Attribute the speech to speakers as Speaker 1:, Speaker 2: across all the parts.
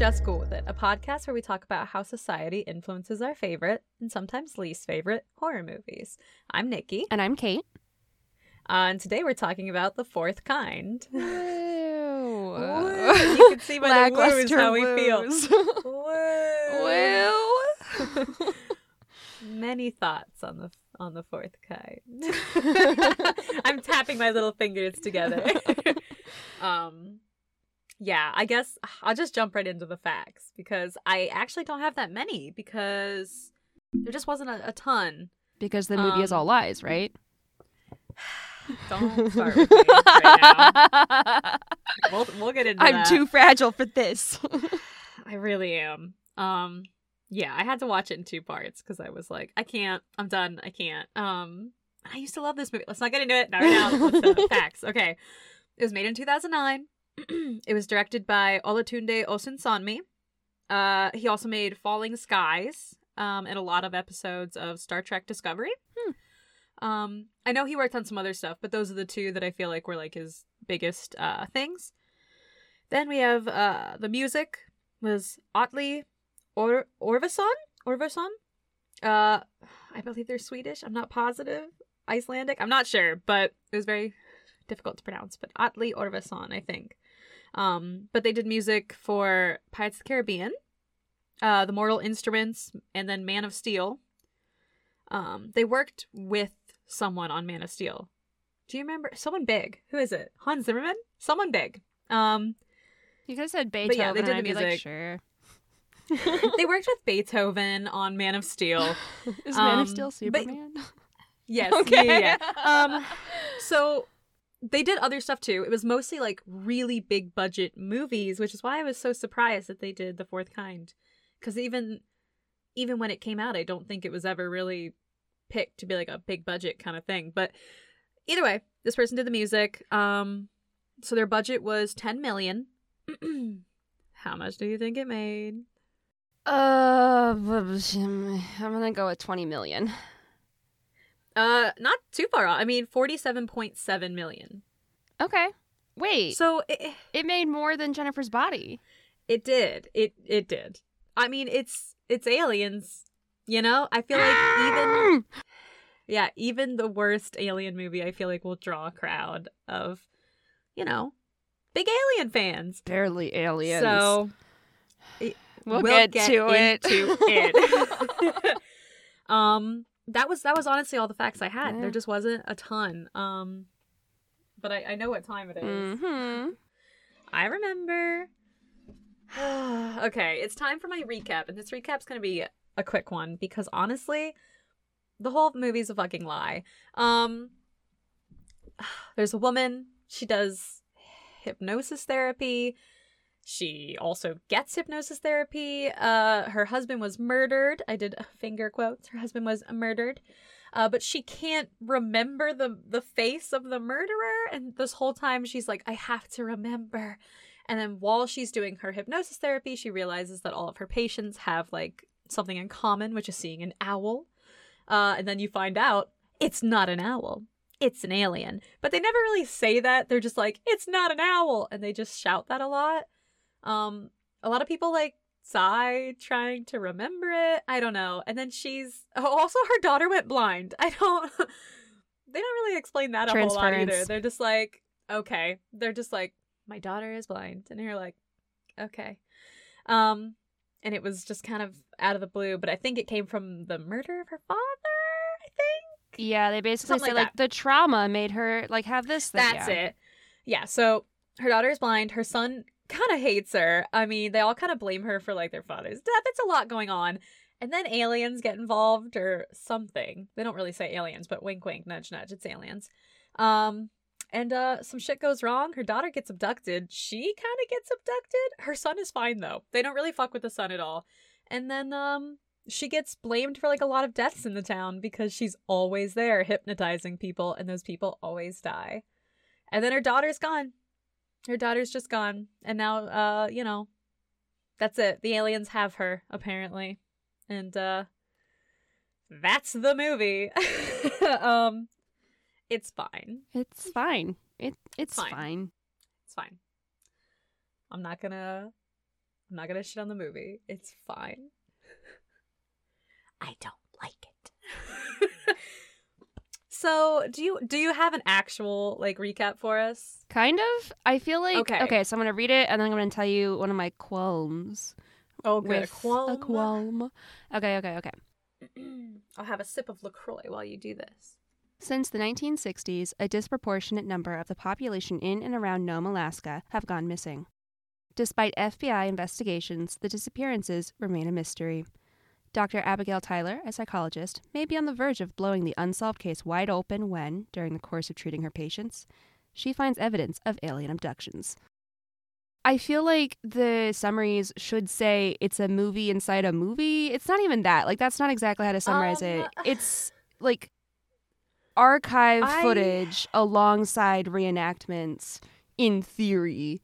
Speaker 1: Just Go With It, a podcast where we talk about how society influences our favorite and sometimes least favorite horror movies. I'm Nikki,
Speaker 2: And I'm Kate.
Speaker 1: uh, and today we're talking about The Fourth Kind.
Speaker 2: Woo.
Speaker 1: Woo. You can see by the how we feel.
Speaker 2: Woo.
Speaker 1: Woo. Many thoughts on the on the fourth kind. I'm tapping my little fingers together. um yeah, I guess I'll just jump right into the facts because I actually don't have that many because there just wasn't a, a ton.
Speaker 2: because the movie is all
Speaker 1: Um,
Speaker 2: lies, right?
Speaker 1: Don't start with me right now. We'll, we'll get into
Speaker 2: I'm
Speaker 1: that.
Speaker 2: too fragile for this.
Speaker 1: I really am. Um yeah, I had to watch it in two parts because I was like, I can't. I'm done. I can't. Um I used to love this movie. Let's not get into it. Not right now. Let's the facts. Okay. It was made in 2009. it was directed by Olatunde Osunsanmi. Uh he also made Falling Skies um and a lot of episodes of Star Trek Discovery.
Speaker 2: Hmm.
Speaker 1: Um I know he worked on some other stuff, but those are the two that I feel like were like his biggest uh things. Then we have uh the music was Otley or Orvason? Orvason? Uh I believe they're Swedish. I'm not positive. Icelandic. I'm not sure, but it was very difficult to pronounce. But Otley Orvason, I think. Um, but they did music for Pirates of the Caribbean, uh, The Mortal Instruments, and then Man of Steel. Um, they worked with someone on Man of Steel. Do you remember someone big? Who is it? Hans Zimmerman? Someone big. Um,
Speaker 2: you could have said Beethoven.
Speaker 1: yeah, they did the
Speaker 2: be like,
Speaker 1: music.
Speaker 2: sure.
Speaker 1: they worked with Beethoven on Man of Steel.
Speaker 2: Is Man
Speaker 1: Um,
Speaker 2: of Steel
Speaker 1: but-
Speaker 2: Superman?
Speaker 1: Yes.
Speaker 2: Okay.
Speaker 1: Yeah, yeah. Um, so they did other stuff too. It was mostly like really big budget movies, which is why I was so surprised that they did The Fourth Kind. Because even even when it came out, I don't think it was ever really picked to be like a big budget kind of thing. But either way, this person did the music. Um, so their budget was ten million. How much do you think it made?
Speaker 2: Uh, I'm gonna go with 20 million.
Speaker 1: Uh, not too far off. I mean, forty-seven point seven million.
Speaker 2: Okay. Wait,
Speaker 1: So it,
Speaker 2: it made more than Jennifer's Body.
Speaker 1: It did. It it did. I mean, it's it's aliens. You know, I feel like even yeah, even the worst alien movie, I feel like will draw a crowd of, you know, big alien fans.
Speaker 2: barely aliens.
Speaker 1: So
Speaker 2: we'll, get, to it.
Speaker 1: it. um, that was that was honestly all the facts I had.
Speaker 2: Yeah.
Speaker 1: There just wasn't a ton. Um, but I I know what time it is.
Speaker 2: mm-hmm.
Speaker 1: I remember. okay, it's time for my recap, and this recap's gonna be a quick one because honestly, the whole movie's a fucking lie. Um, there's a woman. She does hypnosis therapy. She also gets hypnosis therapy. Uh, her husband was murdered. I did finger quotes. Her husband was murdered. Uh, but she can't remember the the face of the murderer, and this whole time she's like, "I have to remember." And then while she's doing her hypnosis therapy, she realizes that all of her patients have like something in common, which is seeing an owl. Uh, and then you find out it's not an owl, it's an alien. But they never really say that. They're just like, "It's not an owl," and they just shout that a lot. Um, a lot of people like sigh trying to remember it. I don't know. And then she's oh, also her daughter went blind. I don't. they don't really explain that a whole lot either. They're just like, okay. They're just like, my daughter is blind, and you're like, okay. Um, and it was just kind of out of the blue, but I think it came from the murder of her father. I think.
Speaker 2: Yeah, they basically
Speaker 1: Something
Speaker 2: say
Speaker 1: like
Speaker 2: like the trauma made her like have this thing.
Speaker 1: That's
Speaker 2: yeah.
Speaker 1: it. Yeah, so her daughter is blind. Her son kind of hates her. I mean, they all kind of blame her for like their father's death. It's a lot going on. And then aliens get involved or something. They don't really say aliens, but wink wink, nudge nudge, it's aliens. Um and uh some shit goes wrong. Her daughter gets abducted. She kind of gets abducted. Her son is fine though. They don't really fuck with the son at all. And then um she gets blamed for like a lot of deaths in the town because she's always there hypnotizing people and those people always die. And then her daughter's gone. Her daughter's just gone. And now uh you know that's it. The aliens have her apparently. And uh that's the movie. um it's fine.
Speaker 2: It's fine. It it's
Speaker 1: Fine.
Speaker 2: fine.
Speaker 1: It's fine. I'm not gonna I'm not gonna shit on the movie. It's fine. I don't like it. so do you do you have an actual like recap for us?
Speaker 2: Kind of. I feel like
Speaker 1: Okay.
Speaker 2: okay. so I'm gonna read it and then I'm gonna tell you one of my qualms
Speaker 1: Oh
Speaker 2: with a qualm. Okay, okay, okay.
Speaker 1: I'll have a sip of LaCroix while you do this.
Speaker 2: Since the 1960s, a disproportionate number of the population in and around Nome, Alaska have gone missing. Despite FBI investigations, the disappearances remain a mystery. Dr. Abigail Tyler, a psychologist, may be on the verge of blowing the unsolved case wide open when, during the course of treating her patients, she finds evidence of alien abductions. I feel like the summaries should say it's a movie inside a movie. It's not even that. Like, that's not exactly how to summarize
Speaker 1: Um,
Speaker 2: it. It's like archive
Speaker 1: I-
Speaker 2: footage alongside reenactments in theory.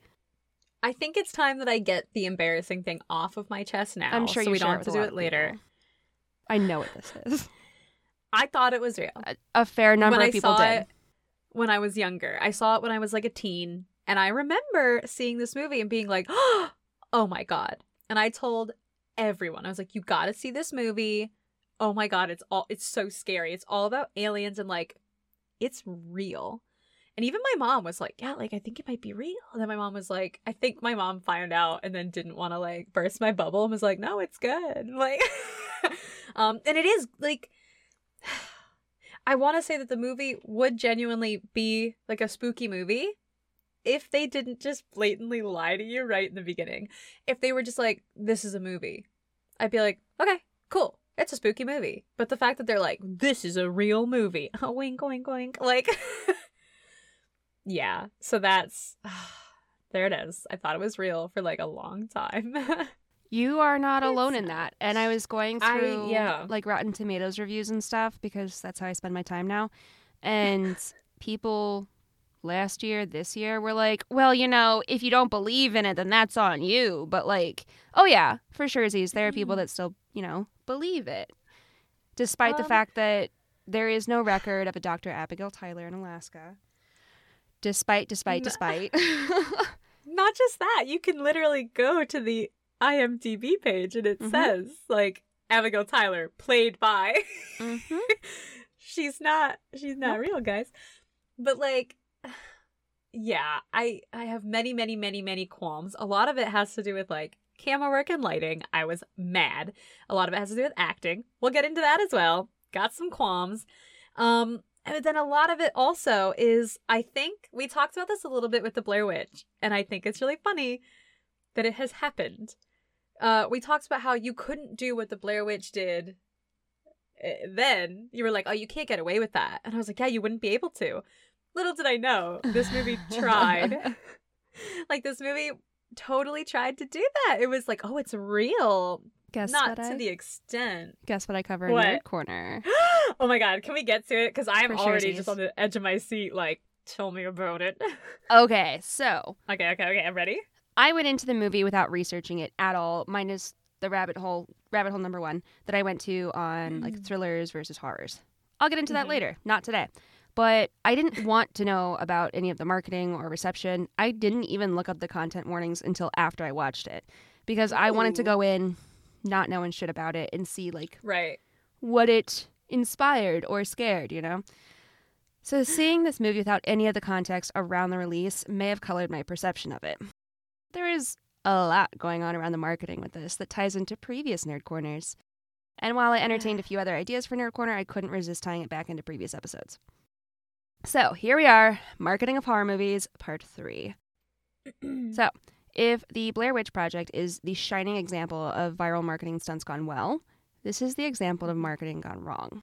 Speaker 1: I think it's time that I get the embarrassing thing off of my chest now.
Speaker 2: I'm sure
Speaker 1: so
Speaker 2: you
Speaker 1: we don't have to do it later.
Speaker 2: people. I know what this is.
Speaker 1: I thought it was real.
Speaker 2: A, a fair number
Speaker 1: when
Speaker 2: of people
Speaker 1: I saw
Speaker 2: did.
Speaker 1: it when I was younger. I saw it when I was like a teen, and I remember seeing this movie and being like, "Oh my god!" And I told everyone, I was like, "You got to see this movie. Oh my god, it's all it's so scary. It's all about aliens and like, it's real." And even my mom was like, "Yeah, like I think it might be real." And then my mom was like, "I think my mom found out and then didn't want to like burst my bubble and was like, "No, it's good." Like, um, and it is like. I want to say that the movie would genuinely be like a spooky movie if they didn't just blatantly lie to you right in the beginning. If they were just like, this is a movie, I'd be like, okay, cool. It's a spooky movie. But the fact that they're like, this is a real movie, wink, wink, wink. Like, yeah. So that's, there it is. I thought it was real for like a long time.
Speaker 2: You are not
Speaker 1: It's
Speaker 2: alone in that. And I was going
Speaker 1: I-
Speaker 2: through
Speaker 1: yeah.
Speaker 2: like Rotten Tomatoes reviews and stuff because that's how I spend my time now. And people last year, this year were like, well, you know, if you don't believe in it, then that's on you. But like, oh yeah, for sure, Z's, there are people
Speaker 1: Mm.
Speaker 2: that still, you know, believe it. Despite the
Speaker 1: Um,
Speaker 2: fact that there is no record of a Dr. Abigail Tyler in Alaska. Despite, despite, despite.
Speaker 1: Not just that, you can literally go to the IMDb page and it
Speaker 2: Mhm.
Speaker 1: says like Abigail Tyler played by.
Speaker 2: hmm
Speaker 1: she's not she's not real, guys. But like yeah, I I have many many many many qualms. A lot of it has to do with like camera work and lighting. I was mad. A lot of it has to do with acting. We'll get into that as well. Got some qualms. Um and then a lot of it also is I think we talked about this a little bit with the Blair Witch and I think it's really funny that it has happened. Uh we talked about how you couldn't do what the Blair Witch did uh, then. You were like, "Oh, you can't get away with that." And I was like, "Yeah, you wouldn't be able to." Little did I know, this movie tried. like this movie totally tried to do that. It was like, "Oh, it's real."
Speaker 2: Guess
Speaker 1: Not
Speaker 2: what
Speaker 1: to
Speaker 2: I
Speaker 1: the extent
Speaker 2: guess what I cover in
Speaker 1: What?
Speaker 2: Nerd Corner.
Speaker 1: oh my god, can we get to it? Because I'm
Speaker 2: For
Speaker 1: already
Speaker 2: sharesies.
Speaker 1: just on the edge of my seat. Like, tell me about it.
Speaker 2: Okay, so
Speaker 1: okay, okay, okay. I'm ready.
Speaker 2: I went into the movie without researching it at all, minus the rabbit hole, rabbit hole number one that I went to on like
Speaker 1: Mm.
Speaker 2: thrillers versus horrors. I'll get into that
Speaker 1: Mhm.
Speaker 2: later, not today. But I didn't want to know about any of the marketing or reception. I didn't even look up the content warnings until after I watched it because I wanted to go in not knowing shit about it and see like
Speaker 1: Right.
Speaker 2: what it inspired or scared, you know? So, seeing this movie without any of the context around the release may have colored my perception of it. There is a lot going on around the marketing with this that ties into previous Nerd Corners. And while I entertained a few other ideas for Nerd Corner, I couldn't resist tying it back into previous episodes. So, here we are Marketing of Horror Movies, Part 3. So, if the Blair Witch Project is the shining example of viral marketing stunts gone well, this is the example of marketing gone wrong.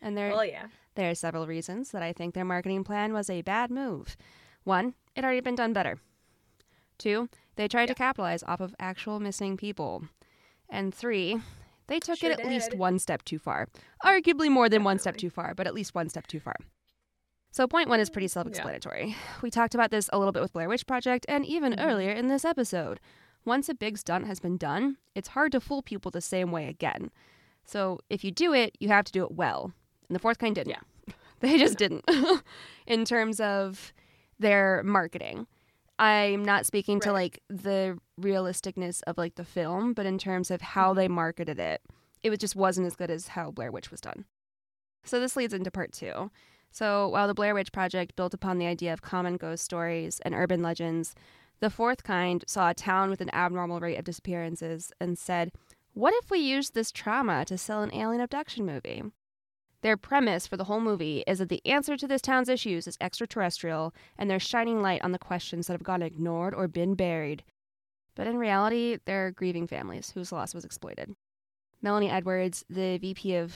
Speaker 2: And there,
Speaker 1: Well, yeah.
Speaker 2: there are several reasons that I think their marketing plan was a bad move. One, it already been done better. Two, they tried to capitalize off of actual missing people. And three, they took
Speaker 1: Sure
Speaker 2: it at least one step too far. Arguably more than one step too far, but at least one step too far. So, point one is pretty self explanatory. We talked about this a little bit with Blair Witch Project and even
Speaker 1: Mhm.
Speaker 2: earlier in this episode. Once a big stunt has been done, it's hard to fool people the same way again. So, if you do it, you have to do it well. And the fourth kind didn't.
Speaker 1: Yeah.
Speaker 2: They just didn't in terms of their marketing. I'm not speaking to like the realisticness of like the film, but in terms of how they marketed it, it was just wasn't as good as how Blair Witch was done. So this leads into part two. So while the Blair Witch Project built upon the idea of common ghost stories and urban legends, the fourth kind saw a town with an abnormal rate of disappearances and said, What if we used this trauma to sell an alien abduction movie? Their premise for the whole movie is that the answer to this town's issues is extraterrestrial, and they're shining light on the questions that have gone ignored or been buried. But in reality, they're grieving families whose loss was exploited. Melanie Edwards, the VP of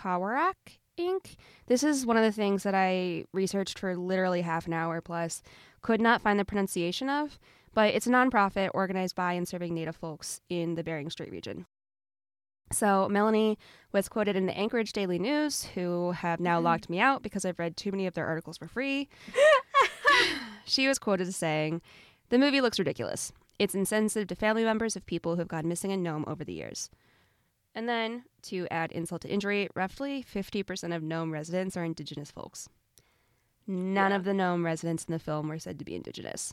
Speaker 2: Kawerak Inc., this is one of the things that I researched for literally half an hour plus, could not find the pronunciation of, but it's a nonprofit organized by and serving Native folks in the Bering Strait region. So, Melanie was quoted in the Anchorage Daily News, who have now
Speaker 1: Mhm.
Speaker 2: locked me out because I've read too many of their articles for free. she was quoted as saying, The movie looks ridiculous. It's insensitive to family members of people who have gone missing in Nome over the years. And then, to add insult to injury, roughly 50% of Nome residents are indigenous folks. None
Speaker 1: Yeah.
Speaker 2: of the Nome residents in the film were said to be indigenous.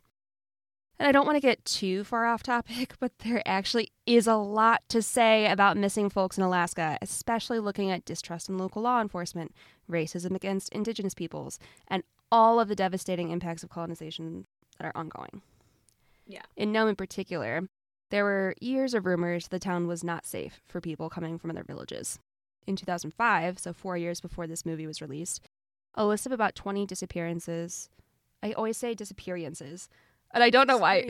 Speaker 2: And I don't want to get too far off topic, but there actually is a lot to say about missing folks in Alaska, especially looking at distrust in local law enforcement, racism against indigenous peoples, and all of the devastating impacts of colonization that are ongoing.
Speaker 1: Yeah.
Speaker 2: In Nome in particular, there were years of rumors the town was not safe for people coming from other villages. In 2005, so four years before this movie was released, a list of about 20 disappearances. I always say disappearances, and I don't know why.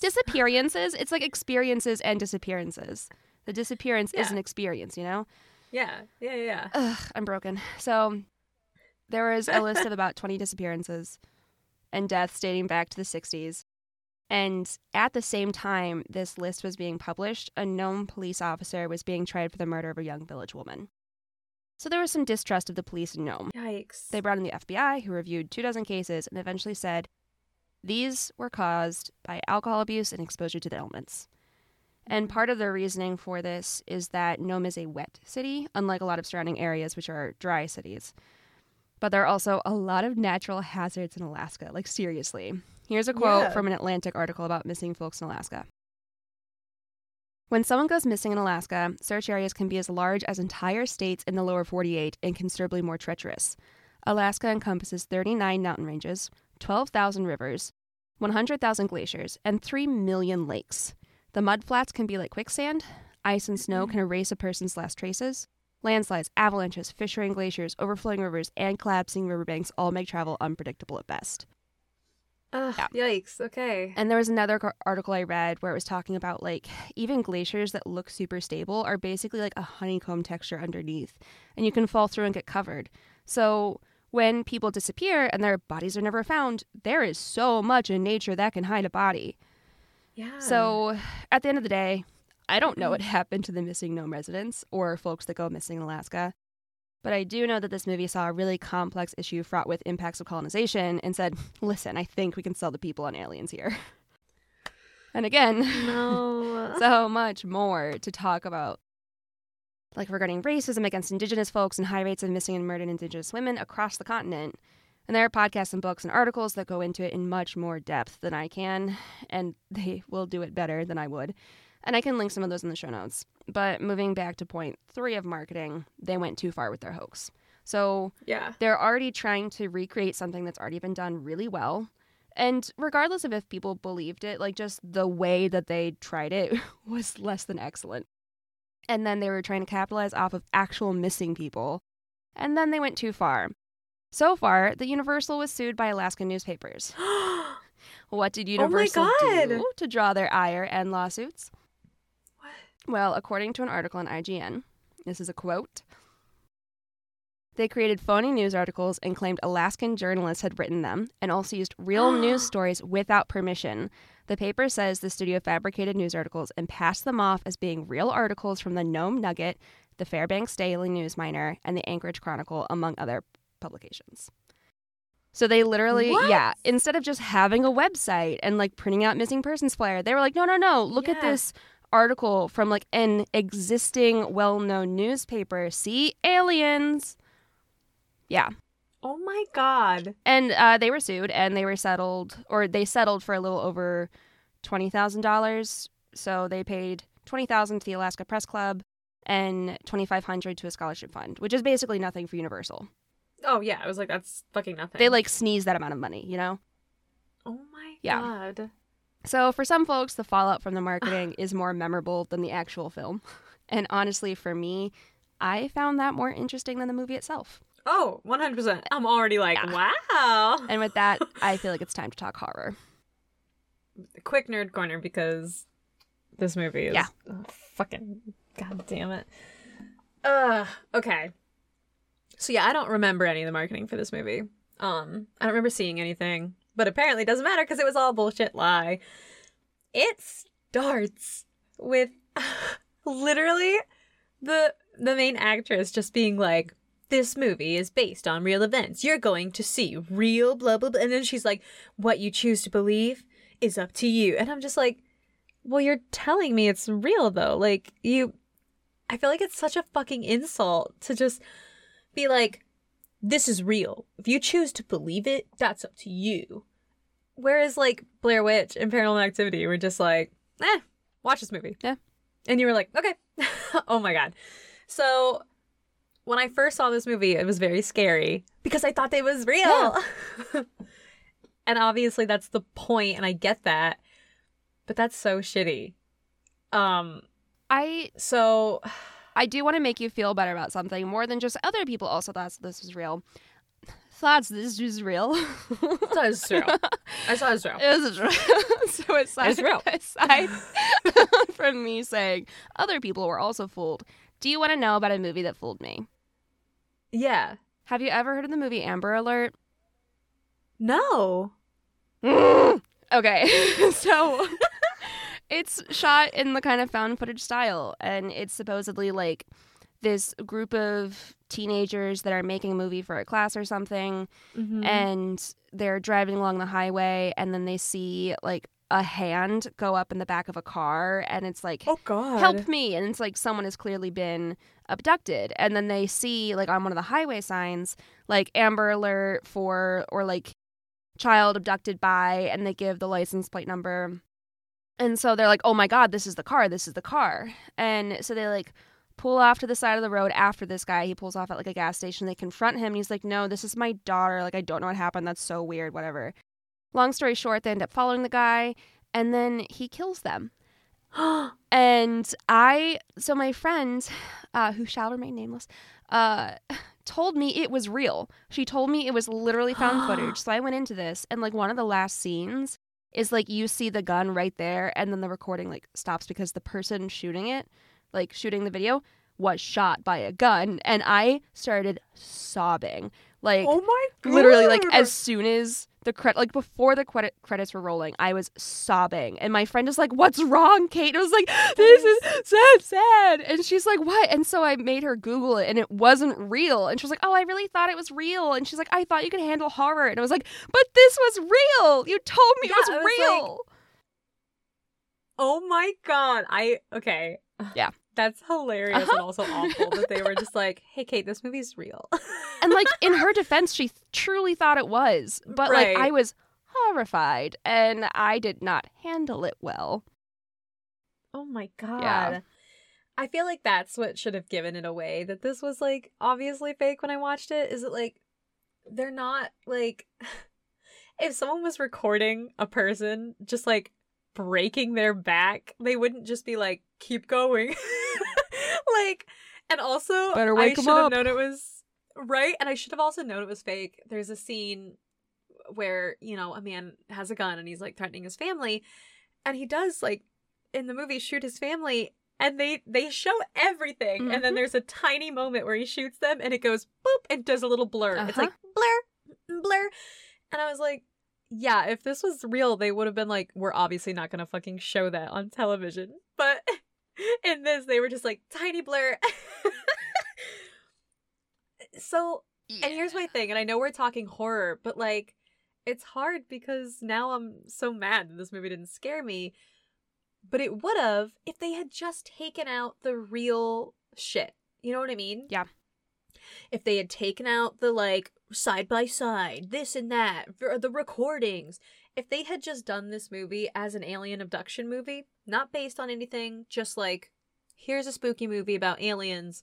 Speaker 2: Disappearances, it's like experiences and disappearances. The disappearance is an experience, you know?
Speaker 1: yeah, yeah, yeah.
Speaker 2: Ugh, I'm broken. So there was a list of about 20 disappearances and deaths dating back to the 60s. And at the same time this list was being published, a Nome police officer was being tried for the murder of a young village woman. So there was some distrust of the police in Nome.
Speaker 1: Yikes.
Speaker 2: They brought in the FBI, who reviewed two dozen cases and eventually said these were caused by alcohol abuse and exposure to the elements. And mm-hmm. part of their reasoning for this is that Nome is a wet city, unlike a lot of surrounding areas, which are dry cities. But there are also a lot of natural hazards in Alaska, like seriously. Here's a quote
Speaker 1: Yeah.
Speaker 2: from an Atlantic article about missing folks in Alaska. When someone goes missing in Alaska, search areas can be as large as entire states in the lower 48 and considerably more treacherous. Alaska encompasses 39 mountain ranges, 12,000 rivers, 100,000 glaciers, and 3 million lakes. The mudflats can be like quicksand. Ice and snow mm-hmm. can erase a person's last traces. Landslides, avalanches, fissuring glaciers, overflowing rivers, and collapsing riverbanks all make travel unpredictable at best.
Speaker 1: Ugh,
Speaker 2: Yeah.
Speaker 1: Yikes. Okay.
Speaker 2: And there was another co- article I read where it was talking about like even glaciers that look super stable are basically like a honeycomb texture underneath, and you can fall through and get covered. So when people disappear and their bodies are never found, there is so much in nature that can hide a body.
Speaker 1: Yeah.
Speaker 2: So at the end of the day, I don't know what mm. happened to the missing Nome residents or folks that go missing in Alaska. But I do know that this movie saw a really complex issue fraught with impacts of colonization and said, listen, I think we can sell the people on aliens here. and again,
Speaker 1: no.
Speaker 2: so much more to talk about. Like regarding racism against indigenous folks and high rates of missing and murdered indigenous women across the continent. And there are podcasts and books and articles that go into it in much more depth than I can, and they will do it better than I would. And I can link some of those in the show notes. But moving back to point three of marketing, they went too far with their hoax. So
Speaker 1: yeah.
Speaker 2: they're already trying to recreate something that's already been done really well. And regardless of if people believed it, like just the way that they tried it was less than excellent. And then they were trying to capitalize off of actual missing people. And then they went too far. So far, the Universal was sued by Alaska newspapers. What did oh Universal
Speaker 1: Oh
Speaker 2: do to draw their ire and lawsuits? Well, according to an article on IGN, this is a quote They created phony news articles and claimed Alaskan journalists had written them, and also used real news stories without permission. The paper says the studio fabricated news articles and passed them off as being real articles from the Nome Nugget, the Fairbanks Daily News Miner, and the Anchorage Chronicle, among other publications. So they literally,
Speaker 1: What?
Speaker 2: yeah, instead of just having a website and like printing out missing persons flyer, they were like, no, no, no, look at this article from like an existing well known newspaper. See, aliens. Yeah.
Speaker 1: Oh my god.
Speaker 2: And uh, they were sued and they were settled, or they settled for a little over $20,000. So they paid 20000 to the Alaska Press Club and 2500 to a scholarship fund, which is basically nothing for Universal.
Speaker 1: Oh yeah, I was like, that's fucking nothing.
Speaker 2: They like sneeze that amount of money, you know?
Speaker 1: Oh my
Speaker 2: Yeah.
Speaker 1: god.
Speaker 2: So for some folks, the fallout from the marketing is more memorable than the actual film. And honestly, for me, I found that more interesting than the movie itself.
Speaker 1: Oh, 100%. I'm already like,
Speaker 2: Yeah.
Speaker 1: wow.
Speaker 2: And with that, I feel like it's time to talk horror.
Speaker 1: Quick nerd corner because this movie is
Speaker 2: Yeah.
Speaker 1: oh, fucking god damn it. Uh, okay. So yeah, I don't remember any of the marketing for this movie. Um, I don't remember seeing anything, but apparently doesn't matter because it was all bullshit lie. It starts with literally the the main actress just being like this movie is based on real events. You're going to see real blah blah blah and then she's like what you choose to believe is up to you. And I'm just like well you're telling me it's real though. Like you I feel like it's such a fucking insult to just be like this is real. If you choose to believe it, that's up to you. Whereas like Blair Witch and Paranormal Activity were just like, eh, watch this movie.
Speaker 2: Yeah.
Speaker 1: And you were like, okay. oh my God. So when I first saw this movie, it was very scary because I thought it was real. and obviously that's the point, and I get that. But that's so shitty. Um,
Speaker 2: I
Speaker 1: so
Speaker 2: I do want to make you feel better about something more than just other people also thought this was real. Thoughts this was real.
Speaker 1: that is true. I saw it's true.
Speaker 2: It was real. so aside,
Speaker 1: It's real.
Speaker 2: aside from me saying other people were also fooled, do you want to know about a movie that fooled me?
Speaker 1: Yeah.
Speaker 2: Have you ever heard of the movie Amber Alert?
Speaker 1: No.
Speaker 2: okay, so it's shot in the kind of found footage style, and it's supposedly like this group of teenagers that are making a movie for a class or something,
Speaker 1: Mhm.
Speaker 2: and they're driving along the highway, and then they see like a hand go up in the back of a car, and it's like,
Speaker 1: oh God.
Speaker 2: help me and it's like someone has clearly been abducted and then they see like on one of the highway signs like amber alert for or like child abducted by and they give the license plate number and so they're like oh my god this is the car this is the car and so they like pull off to the side of the road after this guy. He pulls off at like a gas station. They confront him and he's like no this is my daughter. Like i don't know what happened. That's so weird. Whatever. Long story short they end up following the guy and then he kills them. And I, so my friend, uh, who shall remain nameless, uh, told me it was real. She told me it was literally found footage. So I went into this, and like one of the last scenes is like you see the gun right there, and then the recording like stops because the person shooting it, like shooting the video, was shot by a gun, and I started sobbing. Like
Speaker 1: oh my God.
Speaker 2: literally like as soon as the credit like before the credit credits were rolling i was sobbing. And my friend is like what's wrong kate? And i was like this is so sad. And she's like what? And so i made her google it and it wasn't real. And she was like oh i really thought it was real. And she's like i thought you could handle horror. And i was like but this was real. You told me
Speaker 1: Yeah,
Speaker 2: it was
Speaker 1: was like-
Speaker 2: real.
Speaker 1: Oh my god. I okay.
Speaker 2: Yeah.
Speaker 1: That's hilarious
Speaker 2: Uh-huh.
Speaker 1: and also awful that they were just like, "Hey Kate, this movie's real."
Speaker 2: and like in her defense she th- truly thought it was but like i was horrified and i did not handle it well
Speaker 1: oh my god.
Speaker 2: Yeah.
Speaker 1: I feel like that's what should have given it away that this was like obviously fake when I watched it. Is it like they're not like if someone was recording a person just like breaking their back, they wouldn't just be like, keep going. like, and also,
Speaker 2: Better
Speaker 1: I should have known it was right. And I should have also known it was fake. There's a scene where, you know, a man has a gun and he's like threatening his family. And he does, like, in the movie, shoot his family. and they they show everything and
Speaker 2: Mhm.
Speaker 1: then there's a tiny moment where he shoots them and it goes boop and does a little blur it's
Speaker 2: Uh-huh.
Speaker 1: like blur blur and i was like yeah if this was real they would have been like we're obviously not gonna fucking show that on television. But in this they were just like tiny blur. So and here's my thing and i know we're talking horror but like it's hard because now i'm so mad that this movie didn't scare me but it would have if they had just taken out the real shit. You know what i mean?
Speaker 2: Yeah.
Speaker 1: if they had taken out the like side by side this and that for uh, the recordings. If they had just done this movie as an alien abduction movie not based on anything just like here's a spooky movie about aliens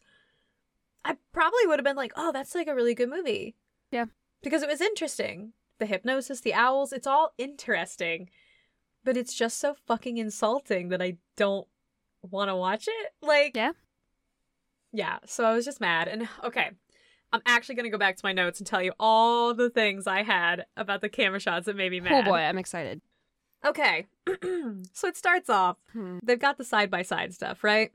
Speaker 1: i probably would have been like oh that's like a really good movie.
Speaker 2: Yeah.
Speaker 1: because it was interesting. The hypnosis the owls it's all interesting. But it's just so fucking insulting that i don't want to watch it. Like
Speaker 2: Yeah.
Speaker 1: yeah so i was just mad. And okay i'm actually going to go back to my notes and tell you all the things i had about the camera shots that made me
Speaker 2: Oh
Speaker 1: mad
Speaker 2: boy, I'm excited.
Speaker 1: okay so it starts off
Speaker 2: Hmm.
Speaker 1: they've got the side by side stuff, right?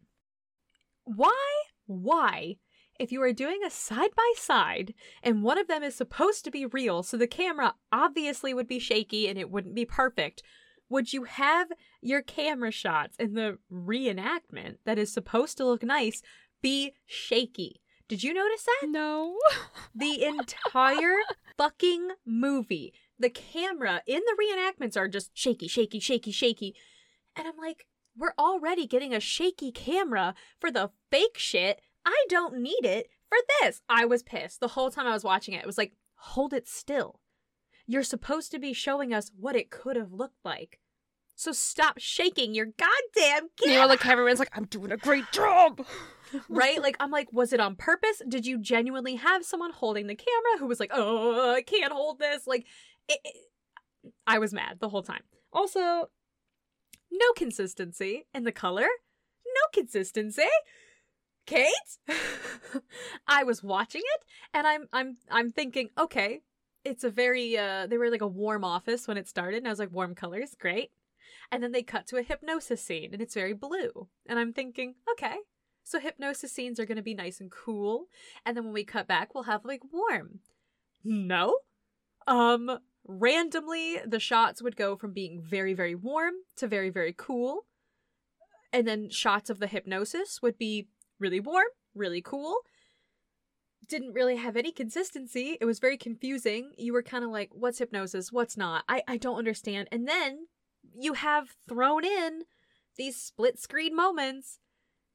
Speaker 1: Why? Why? If you are doing a side by side and one of them is supposed to be real, so the camera obviously would be shaky and it wouldn't be perfect, would you have your camera shots in the reenactment that is supposed to look nice be shaky? Did you notice that?
Speaker 2: No.
Speaker 1: The entire fucking movie, the camera in the reenactments are just shaky, shaky, shaky, shaky. And I'm like, we're already getting a shaky camera for the fake shit. I don't need it for this. I was pissed the whole time I was watching it. It was like, hold it still. You're supposed to be showing us what it could have looked like. So stop shaking your goddamn
Speaker 2: You know,
Speaker 1: camera.
Speaker 2: the cameraman's like, I'm doing a great job.
Speaker 1: right? Like, I'm like, was it on purpose? Did you genuinely have someone holding the camera who was like, oh, I can't hold this? Like, it, it- I was mad the whole time. Also, no consistency in the color. No consistency. Kate, I was watching it and I'm I'm I'm thinking, okay, it's a very uh they were like a warm office when it started and I was like warm colors, great. And then they cut to a hypnosis scene and it's very blue. And I'm thinking, okay, so hypnosis scenes are going to be nice and cool, and then when we cut back, we'll have like warm. No. Um randomly the shots would go from being very very warm to very very cool. And then shots of the hypnosis would be really warm, really cool. Didn't really have any consistency. It was very confusing. You were kind of like, what's hypnosis? What's not? I, I don't understand. And then you have thrown in these split screen moments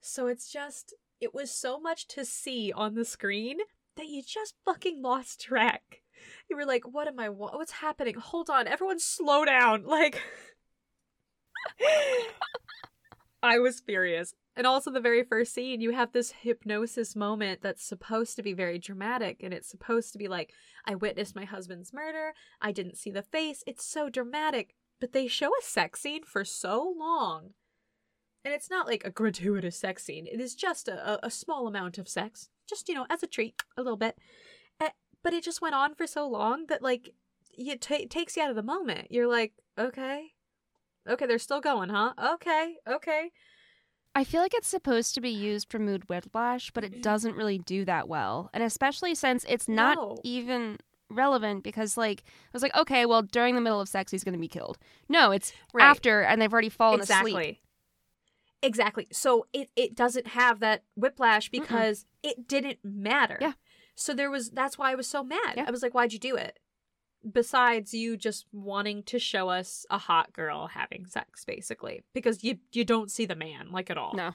Speaker 1: so it's just, it was so much to see on the screen that you just fucking lost track. You were like, what am I, what's happening? Hold on, everyone slow down. Like, I was furious. And also, the very first scene, you have this hypnosis moment that's supposed to be very dramatic, and it's supposed to be like, I witnessed my husband's murder, I didn't see the face. It's so dramatic. But they show a sex scene for so long and it's not like a gratuitous sex scene. It is just a, a, small amount of sex, just you know, as a treat, a little bit. Eh, but it just went on for so long that like it ta takes you out of the moment. You're like, okay, okay, they're still going, huh? Okay, okay.
Speaker 2: I feel like it's supposed to be used for mood whiplash, but it doesn't really do that well. And especially since it's not
Speaker 1: No.
Speaker 2: even relevant because like I was like, okay, well during the middle of sex he's gonna be killed. No, it's
Speaker 1: Right.
Speaker 2: after and they've already fallen
Speaker 1: exactly.
Speaker 2: asleep.
Speaker 1: Exactly. So it it doesn't have that whiplash because it didn't matter.
Speaker 2: Yeah.
Speaker 1: So there was that's why I was so mad.
Speaker 2: Yeah.
Speaker 1: I was like, why'd you do it? Besides you just wanting to show us a hot girl having sex, basically. Because you you don't see the man like at all.
Speaker 2: No.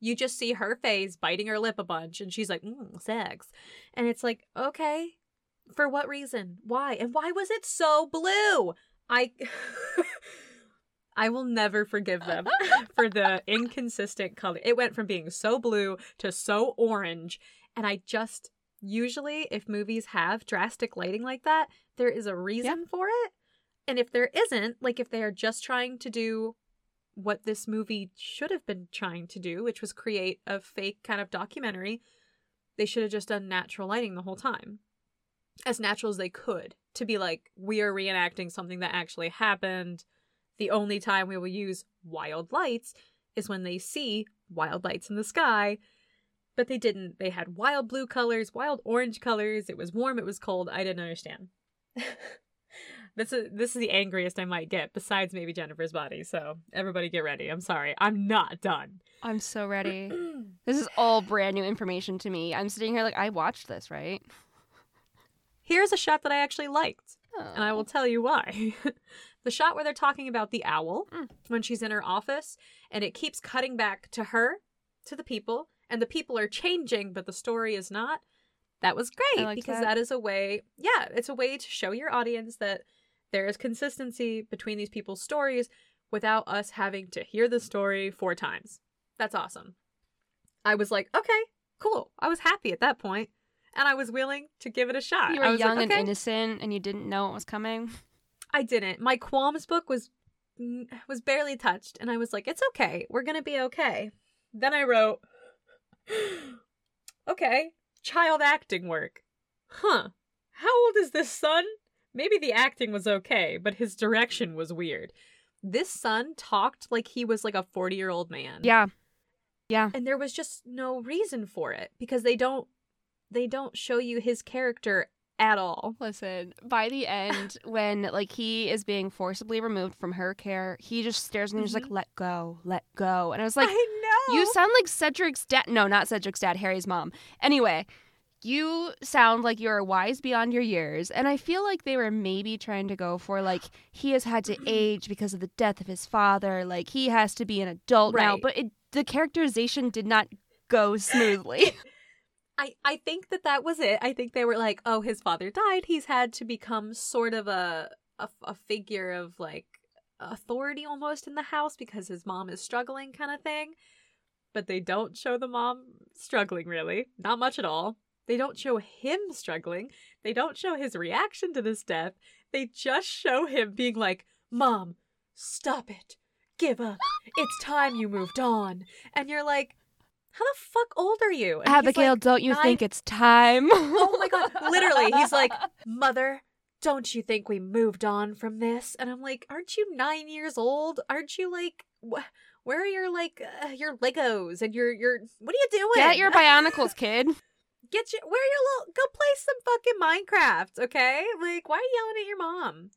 Speaker 1: You just see her face biting her lip a bunch and she's like, mm, sex. And it's like, okay. For what reason? Why? And why was it so blue? I I will never forgive them for the inconsistent color. It went from being so blue to so orange. And I just usually, if movies have drastic lighting like that, there is a reason for it. And if there isn't, like if they are just trying to do what this movie should have been trying to do, which was create a fake kind of documentary, they should have just done natural lighting the whole time. As natural as they could to be like, we are reenacting something that actually happened. The only time we will use wild lights is when they see wild lights in the sky, but they didn't. They had wild blue colors, wild orange colors. It was warm, it was cold. I didn't understand. this is this is the angriest I might get, besides maybe Jennifer's body. So everybody get ready. I'm sorry. I'm not done.
Speaker 2: I'm so ready. this is all brand new information to me. I'm sitting here like I watched this, right?
Speaker 1: Here's a shot that I actually liked,
Speaker 2: Oh.
Speaker 1: and I will tell you why. the shot where they're talking about the owl
Speaker 2: Mm.
Speaker 1: when she's in her office, and it keeps cutting back to her, to the people, and the people are changing, but the story is not. That was great because
Speaker 2: that.
Speaker 1: that is a way, yeah, it's a way to show your audience that there is consistency between these people's stories without us having to hear the story four times. That's awesome. I was like, okay, cool. I was happy at that point, and I was willing to give it a shot.
Speaker 2: You
Speaker 1: I
Speaker 2: were
Speaker 1: was
Speaker 2: young
Speaker 1: like,
Speaker 2: and innocent, and you didn't know what was coming.
Speaker 1: I didn't. My qualms book was was barely touched, and I was like, "It's okay. We're gonna be okay." Then I wrote, "Okay, child acting work, huh? How old is this son? Maybe the acting was okay, but his direction was weird. This son talked like he was like a forty year old man.
Speaker 2: Yeah, yeah.
Speaker 1: and there was just no reason for it because they don't they don't show you his character at all.
Speaker 2: Listen, by the end, when like he is being forcibly removed from her care, he just stares and he's like,
Speaker 1: Mhm.
Speaker 2: "Let go, let go," and I was like,
Speaker 1: I know
Speaker 2: "You sound like Cedric's dad." No, not Cedric's dad, Harry's mom. Anyway, you sound like you're wise beyond your years, and I feel like they were maybe trying to go for like he has had to age because of the death of his father. Like he has to be an adult now, but it, the characterization did not go smoothly.
Speaker 1: I, I think that that was it. I think they were like, oh, his father died. He's had to become sort of a, a, a figure of like authority almost in the house because his mom is struggling, kind of thing. But they don't show the mom struggling really. Not much at all. They don't show him struggling. They don't show his reaction to this death. They just show him being like, Mom, stop it. Give up. It's time you moved on. And you're like, how the fuck old are you? And
Speaker 2: Abigail,
Speaker 1: like,
Speaker 2: don't you
Speaker 1: "Nine-
Speaker 2: think it's time?
Speaker 1: Oh my god, literally, he's like, Mother, don't you think we moved on from this? And I'm like, Aren't you nine years old? Aren't you like, wh- where are your like uh, your Legos and your your what are you doing?
Speaker 2: Get your bionicles, kid.
Speaker 1: get your where are your little go play some fucking Minecraft, okay? Like, why are you yelling at your mom?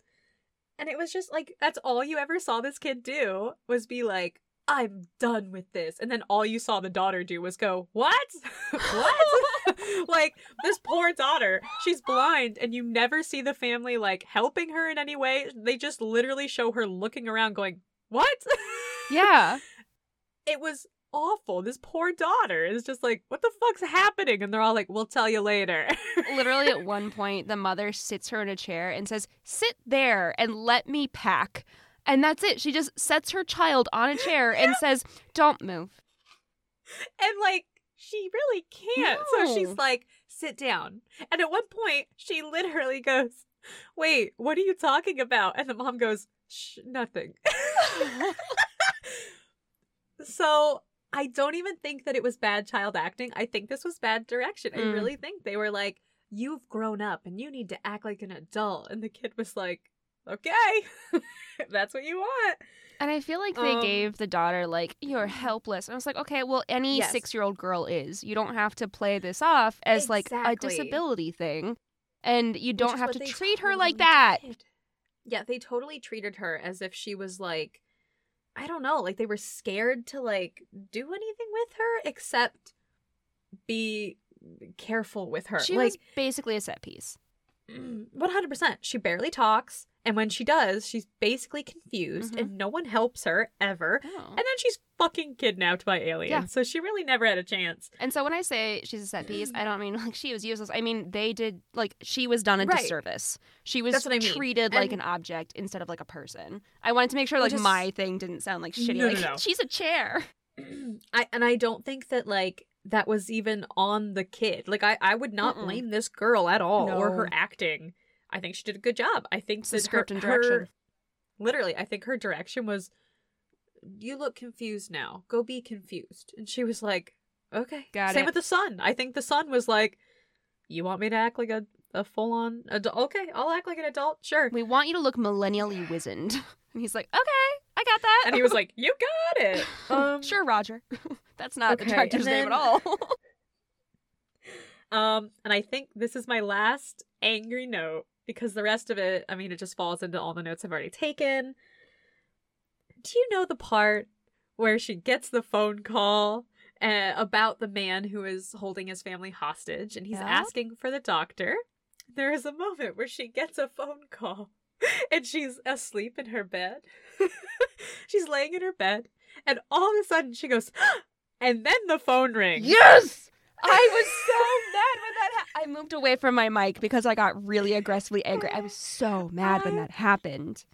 Speaker 1: And it was just like that's all you ever saw this kid do was be like, I'm done with this. And then all you saw the daughter do was go, What? what? like, this poor daughter, she's blind, and you never see the family like helping her in any way. They just literally show her looking around going, What?
Speaker 2: Yeah.
Speaker 1: it was awful. This poor daughter is just like, What the fuck's happening? And they're all like, We'll tell you later.
Speaker 2: Literally, at one point, the mother sits her in a chair and says, Sit there and let me pack. And that's it. She just sets her child on a chair and says, Don't move.
Speaker 1: and like she really can't. So she's like, sit down. And at one point, she literally goes, Wait, what are you talking about? And the mom goes, Shh, nothing. so I don't even think that it was bad child acting. I think this was bad direction. I
Speaker 2: Mm.
Speaker 1: really think they were like, You've grown up and you need to act like an adult. And the kid was like, Okay, that's what you want.
Speaker 2: And I feel like they
Speaker 1: Um,
Speaker 2: gave the daughter, like, you're helpless. And I was like, okay, well, any
Speaker 1: Yes.
Speaker 2: six year old girl is. You don't have to play this off as like a disability thing. And you don't have to treat her like that.
Speaker 1: did. Yeah, they totally treated her as if she was like I don't know, like they were scared to like do anything with her except be careful with her.
Speaker 2: She
Speaker 1: like
Speaker 2: was basically a set piece. Mm.
Speaker 1: Mm, 100%. She barely talks, and when she does, she's basically confused
Speaker 2: Mhm.
Speaker 1: and mm-hmm. no one helps her ever.
Speaker 2: Oh.
Speaker 1: And then she's fucking kidnapped by aliens.
Speaker 2: Yeah.
Speaker 1: So she really never had a chance.
Speaker 2: And so when I say she's a set piece, mm. I don't mean like she was useless. I mean they did like she was done a
Speaker 1: Right.
Speaker 2: disservice. She was
Speaker 1: That's what I mean.
Speaker 2: treated like an object instead of like a person. I wanted to make sure like
Speaker 1: is-
Speaker 2: my thing didn't sound like shitty.
Speaker 1: No, no, no.
Speaker 2: she's a chair.
Speaker 1: I and I don't think that like that was even on the kid. Like I I would not
Speaker 2: Mm-mm.
Speaker 1: blame this girl at all or her acting. I think she did a good job. I think
Speaker 2: It's the
Speaker 1: that
Speaker 2: script
Speaker 1: her,
Speaker 2: and direction.
Speaker 1: her- literally, I think her direction was you look confused now. Go be confused. And she was like, "Okay."
Speaker 2: Got
Speaker 1: Same
Speaker 2: it.
Speaker 1: with the son. I think the son was like, "You want me to act like a a full-on adult? Okay, I'll act like an adult. Sure."
Speaker 2: We want you to look millennially wizened. And he's like, okay, I got that.
Speaker 1: And he was like, "You got it." Um,
Speaker 2: sure, Roger. That's not the
Speaker 1: okay,
Speaker 2: director's
Speaker 1: and
Speaker 2: name at all.
Speaker 1: Um, and I think this is my last angry note because the rest of it, I mean, it just falls into all the notes I've already taken. Do you know the part where she gets the phone call uh, about the man who is holding his family hostage and he's
Speaker 2: Yeah.
Speaker 1: asking for the doctor? There is a moment where she gets a phone call and she's asleep in her bed. she's laying in her bed and all of a sudden she goes, and then the phone rings.
Speaker 2: yes, I was so mad when that. Ha- I moved away from my mic because I got really aggressively angry. I was so mad when that happened.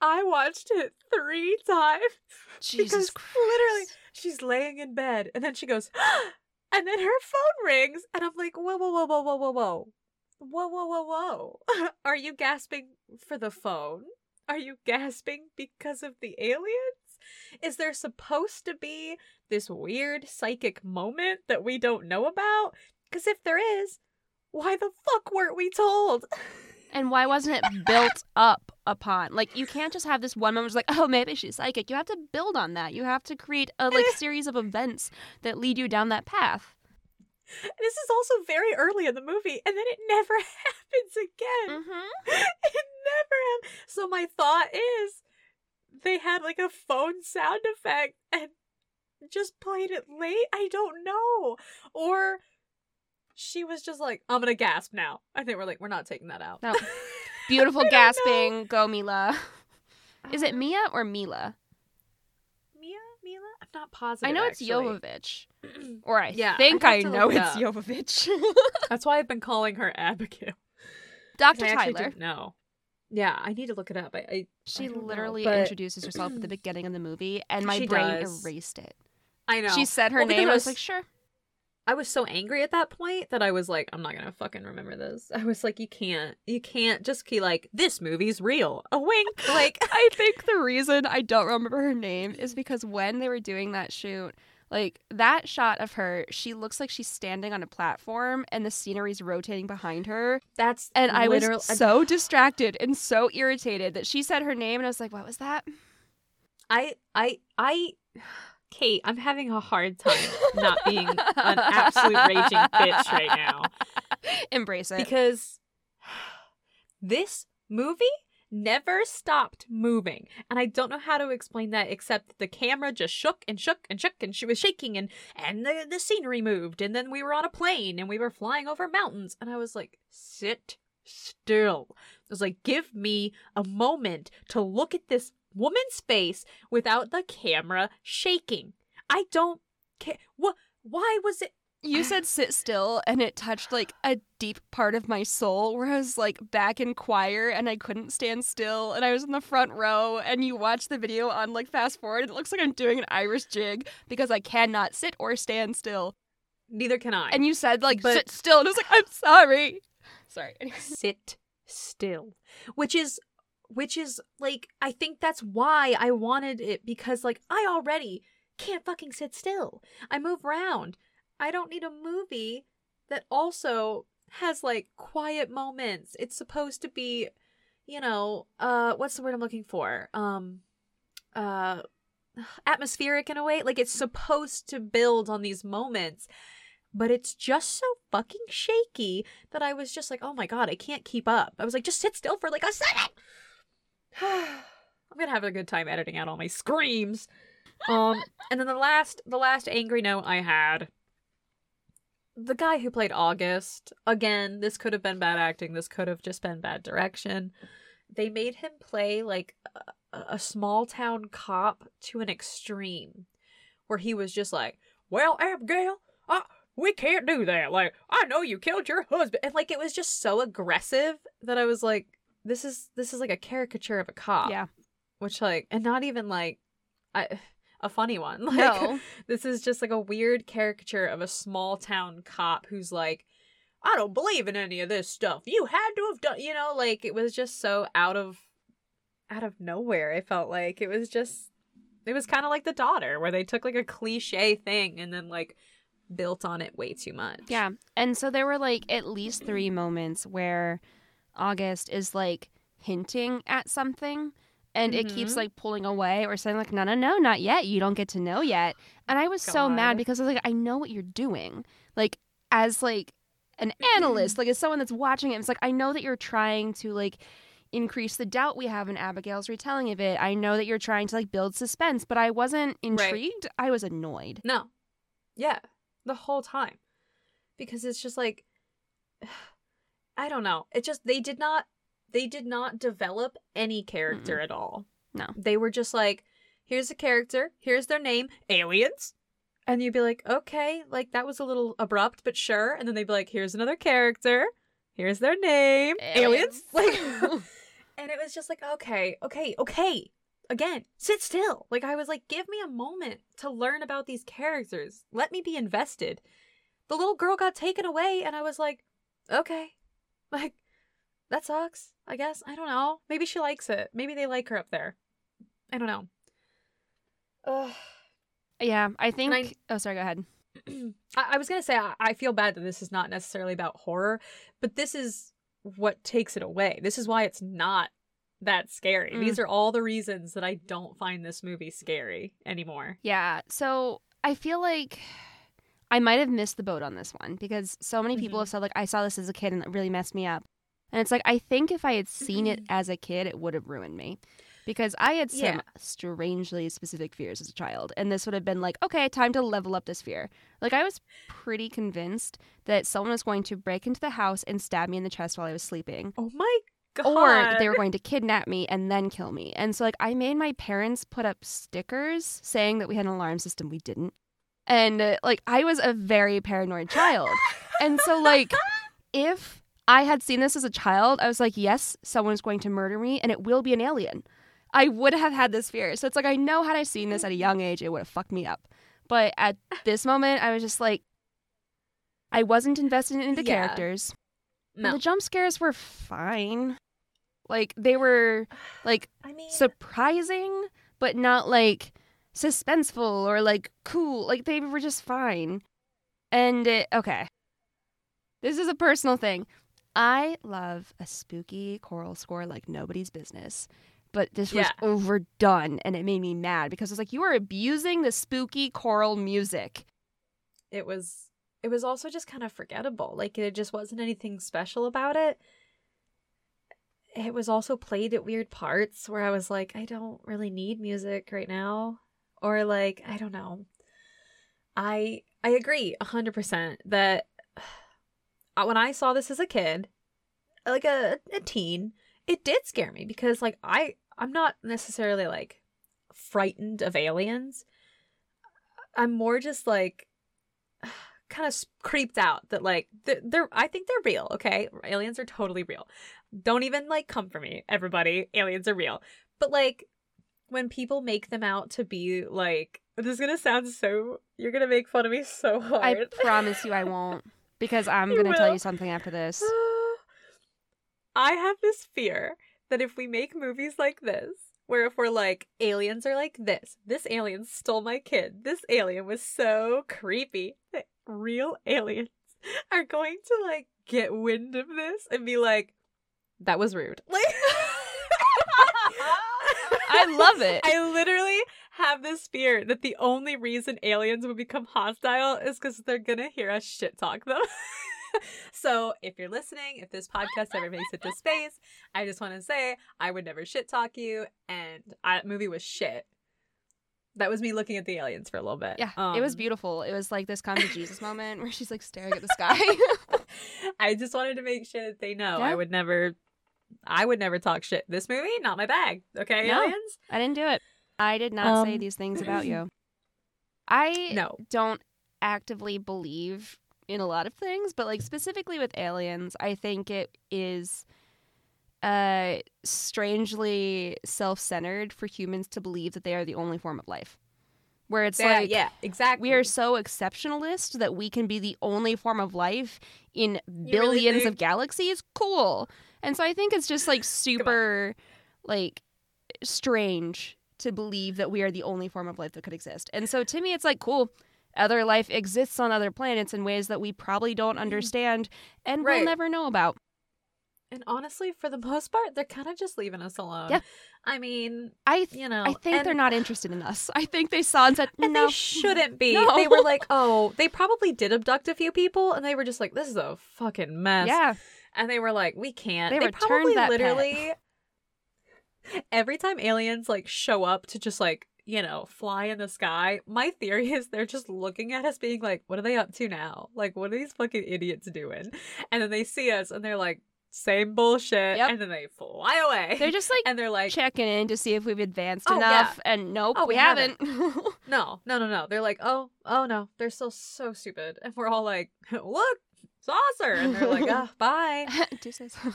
Speaker 1: I watched it three times.
Speaker 2: Jesus Christ.
Speaker 1: literally she's laying in bed and then she goes and then her phone rings and I'm like, whoa, whoa, whoa, whoa, whoa, whoa, whoa. Whoa, whoa, whoa, whoa. Are you gasping for the phone? Are you gasping because of the aliens? Is there supposed to be this weird psychic moment that we don't know about? Because if there is, why the fuck weren't we told?
Speaker 2: And why wasn't it built up upon? Like you can't just have this one moment where it's like, oh, maybe she's psychic. You have to build on that. You have to create a like series of events that lead you down that path.
Speaker 1: This is also very early in the movie, and then it never happens again.
Speaker 2: Mm-hmm.
Speaker 1: it never happened. So my thought is they had like a phone sound effect and just played it late. I don't know. Or she was just like, I'm gonna gasp now. I think we're like, we're not taking that out.
Speaker 2: No. Beautiful gasping. Go Milla. Is it Mia or
Speaker 1: Milla? I'm not positive.
Speaker 2: I know it's
Speaker 1: actually.
Speaker 2: Jovovich. Or I
Speaker 1: Yeah,
Speaker 2: think
Speaker 1: I
Speaker 2: I, know it's
Speaker 1: up.
Speaker 2: Jovovich.
Speaker 1: That's why I've been calling her Abigail. I
Speaker 2: Tyler.
Speaker 1: didn't. Yeah, I need to look it up. I, I
Speaker 2: She
Speaker 1: know,
Speaker 2: literally
Speaker 1: but-
Speaker 2: introduces herself at the beginning of the movie, and my
Speaker 1: She
Speaker 2: brain
Speaker 1: does.
Speaker 2: erased it.
Speaker 1: I know.
Speaker 2: She said her
Speaker 1: Well,
Speaker 2: name.
Speaker 1: I
Speaker 2: I was
Speaker 1: was-
Speaker 2: like, sure.
Speaker 1: I was so angry at that point that I was like, I'm not gonna fucking remember this. I was like, you can't, you can't just be like, this movie's real. A wink. Like,
Speaker 2: I think the reason I don't remember her name is because when they were doing that shoot, like that shot of her, she looks like she's standing on a platform and the scenery's rotating behind her.
Speaker 1: that's
Speaker 2: And I was so distracted and so irritated that she said her name and I was like, what was that?
Speaker 1: I, I, I, Kate, I'm having a hard time not being an absolute raging bitch right now
Speaker 2: Embrace it.
Speaker 1: because this movie never stopped moving. And I don't know how to explain that except the camera just shook and shook and shook and she was shaking and and the, the scenery moved and then we were on a plane and we were flying over mountains and I was like, sit still. I was like, give me a moment to look at this woman's face without the camera shaking. I don't care. What? Why was it?
Speaker 2: You said sit still, and it touched like a deep part of my soul where I was like back in choir and I couldn't stand still, and I was in the front row. And you watch the video on like fast forward, and it looks like I'm doing an Irish jig because I cannot sit or stand still.
Speaker 1: Neither can I.
Speaker 2: And you said like
Speaker 1: But-
Speaker 2: sit still, and I was like, I'm sorry. Sorry.
Speaker 1: sit still which is which is like i think that's why i wanted it because like i already can't fucking sit still. I move around. I don't need a movie that also has like quiet moments. It's supposed to be you know uh what's the word i'm looking for? Um uh atmospheric in a way. Like it's supposed to build on these moments but it's just so fucking shaky that I was just like, oh my god, I can't keep up. I was like, just sit still for like a second. I'm gonna have a good time editing out all my screams. Um, and then the last, the last angry note I had, the guy who played August. Again, this could have been bad acting. This could have just been bad direction. They made him play like a, a small town cop to an extreme, where he was just like, "Well, Abigail, I, we can't do that. Like, I know you killed your husband. And like it was just so aggressive that I was like, this is this is like a caricature of a cop.
Speaker 2: Yeah.
Speaker 1: Which like and not even like I a funny one. Like
Speaker 2: No.
Speaker 1: this is just like a weird caricature of a small town cop who's like, I don't believe in any of this stuff. You had to have done you know, like it was just so out of out of nowhere, I felt like. It was just it was kind of like the daughter, where they took like a cliche thing and then like built on it way too much.
Speaker 2: Yeah. And so there were like at least three moments where August is like hinting at something and it keeps
Speaker 1: Mhm.
Speaker 2: like pulling away or saying like no no no not yet. You don't get to know yet. And i was so mad because i was like i know what you're doing. Like as like an analyst like as someone that's watching it it's like i know that you're trying to like increase the doubt we have in abigail's retelling of it. I know that you're trying to like build suspense but i wasn't intrigued. I was annoyed.
Speaker 1: No. Yeah. The whole time. Because it's just like I don't know. It just they did not they did not develop any character at all.
Speaker 2: No.
Speaker 1: They were just like, here's a character, here's their name, aliens. And you'd be like, okay, like that was a little abrupt, but sure. And then they'd be like, here's another character, here's their name, aliens. Like and it was just like, okay, okay, okay. Again, sit still. Like I was like, give me a moment to learn about these characters. Let me be invested. The little girl got taken away, and I was like, okay, like that sucks. I guess I don't know. Maybe she likes it. Maybe they like her up there. I don't know. Ugh.
Speaker 2: yeah i think
Speaker 1: I-
Speaker 2: oh sorry go ahead
Speaker 1: I, I was gonna say I, I feel bad that this is not necessarily about horror, but this is what takes it away. This is why it's not that scary.
Speaker 2: Mm.
Speaker 1: These are all the reasons that I don't find this movie scary anymore.
Speaker 2: Yeah. So I feel like I might have missed the boat on this one because so many people
Speaker 1: Mhm.
Speaker 2: have said, like, I saw this as a kid and it really messed me up. And it's like, I think if I had seen it as a kid, it would have ruined me because I had some
Speaker 1: Yeah.
Speaker 2: strangely specific fears as a child. And this would have been like, okay, time to level up this fear. Like, I was pretty convinced that someone was going to break into the house and stab me in the chest while I was sleeping
Speaker 1: Oh my god!
Speaker 2: or that they were going to kidnap me and then kill me. And so like I made my parents put up stickers saying that we had an alarm system. We didn't. And uh, like I was a very paranoid child. and so like if I had seen this as a child, I was like, yes, someone's going to murder me and it will be an alien. I would have had this fear. So it's like I know had I seen this at a young age, it would have fucked me up. But at this moment, I was just like I wasn't invested in the
Speaker 1: Yeah.
Speaker 2: characters.
Speaker 1: no.
Speaker 2: The jump scares were fine. Like they were like
Speaker 1: I mean,
Speaker 2: surprising, but not like suspenseful or like cool. Like they were just fine. And it, okay. This is a personal thing. I love a spooky choral score like nobody's business. But this was
Speaker 1: Yeah.
Speaker 2: overdone and it made me mad because it's like you are abusing the spooky choral music.
Speaker 1: it was it was also just kind of forgettable. Like it just wasn't anything special about it. It was also played at weird parts where I was like, I don't really need music right now, or like I don't know. I I agree hundred percent that when I saw this as a kid, like a a teen, it did scare me because like I I'm not necessarily like frightened of aliens. I'm more just like kind of creeped out that like they're, they're I think they're real, okay? Aliens are totally real. Don't even like come for me, everybody. Aliens are real. But like when people make them out to be like this is gonna sound so you're gonna make fun of me so hard.
Speaker 2: I promise you I won't because I'm
Speaker 1: You
Speaker 2: going to tell you something after this.
Speaker 1: I have this fear that if we make movies like this, where if we're like, aliens are like this, this alien stole my kid, this alien was so creepy, that real aliens are going to like get wind of this and be like, that was rude. Like,
Speaker 2: I love it.
Speaker 1: I literally have this fear that the only reason aliens would become hostile is because they're gonna hear us shit talk them. so if you're listening, if this podcast ever makes it to space, I just want to say I would never shit talk you, and I, that movie was shit. That was me looking at the aliens for a little bit.
Speaker 2: Yeah, it was
Speaker 1: Um,
Speaker 2: beautiful. It was like this come to Jesus moment where she's like staring at the sky.
Speaker 1: I just wanted to make sure that they know
Speaker 2: Yeah.
Speaker 1: I would never, I would never talk shit. This movie, not my bag. Okay,
Speaker 2: No.
Speaker 1: aliens.
Speaker 2: I didn't do it. I did not say
Speaker 1: Um,
Speaker 2: these things about you. I
Speaker 1: No.
Speaker 2: don't actively believe in a lot of things, but like specifically with aliens, I think it is uh strangely self-centered for humans to believe that they are the only form of life. Where it's
Speaker 1: Yeah,
Speaker 2: like
Speaker 1: yeah, exactly.
Speaker 2: we are so exceptionalist that we can be the only form of life in
Speaker 1: really
Speaker 2: billions
Speaker 1: think-
Speaker 2: of galaxies. Cool. And so I think it's just like super like strange to believe that we are the only form of life that could exist. And so to me it's like cool. Other life exists on other planets in ways that we probably don't mm-hmm. understand and
Speaker 1: Right.
Speaker 2: we'll never know about.
Speaker 1: And honestly, for the most part, they're kind of just leaving us alone.
Speaker 2: Yeah.
Speaker 1: I mean,
Speaker 2: I th-
Speaker 1: you know,
Speaker 2: I think they're not interested in us. I think they saw and said,
Speaker 1: And
Speaker 2: no.
Speaker 1: they shouldn't be.
Speaker 2: No.
Speaker 1: They were like, oh, they probably did abduct a few people, and they were just like, this is a fucking mess.
Speaker 2: Yeah.
Speaker 1: And they were like, we can't.
Speaker 2: They
Speaker 1: They, probably
Speaker 2: that pet.
Speaker 1: literally every time aliens like show up to just like you know fly in the sky. My theory is they're just looking at us, being like, what are they up to now? Like, what are these fucking idiots doing? And then they see us, and they're like, same bullshit.
Speaker 2: Yep.
Speaker 1: And then they fly away.
Speaker 2: They're just like
Speaker 1: and they're like,
Speaker 2: checking in to see if we've advanced
Speaker 1: Oh, yeah.
Speaker 2: enough. And nope,
Speaker 1: Oh,
Speaker 2: we,
Speaker 1: we
Speaker 2: haven't.
Speaker 1: no, no, no, no. They're like, oh, oh no, they're still so stupid, and we're all like, look, saucer, and they're like, ah, bye.
Speaker 2: Deuces.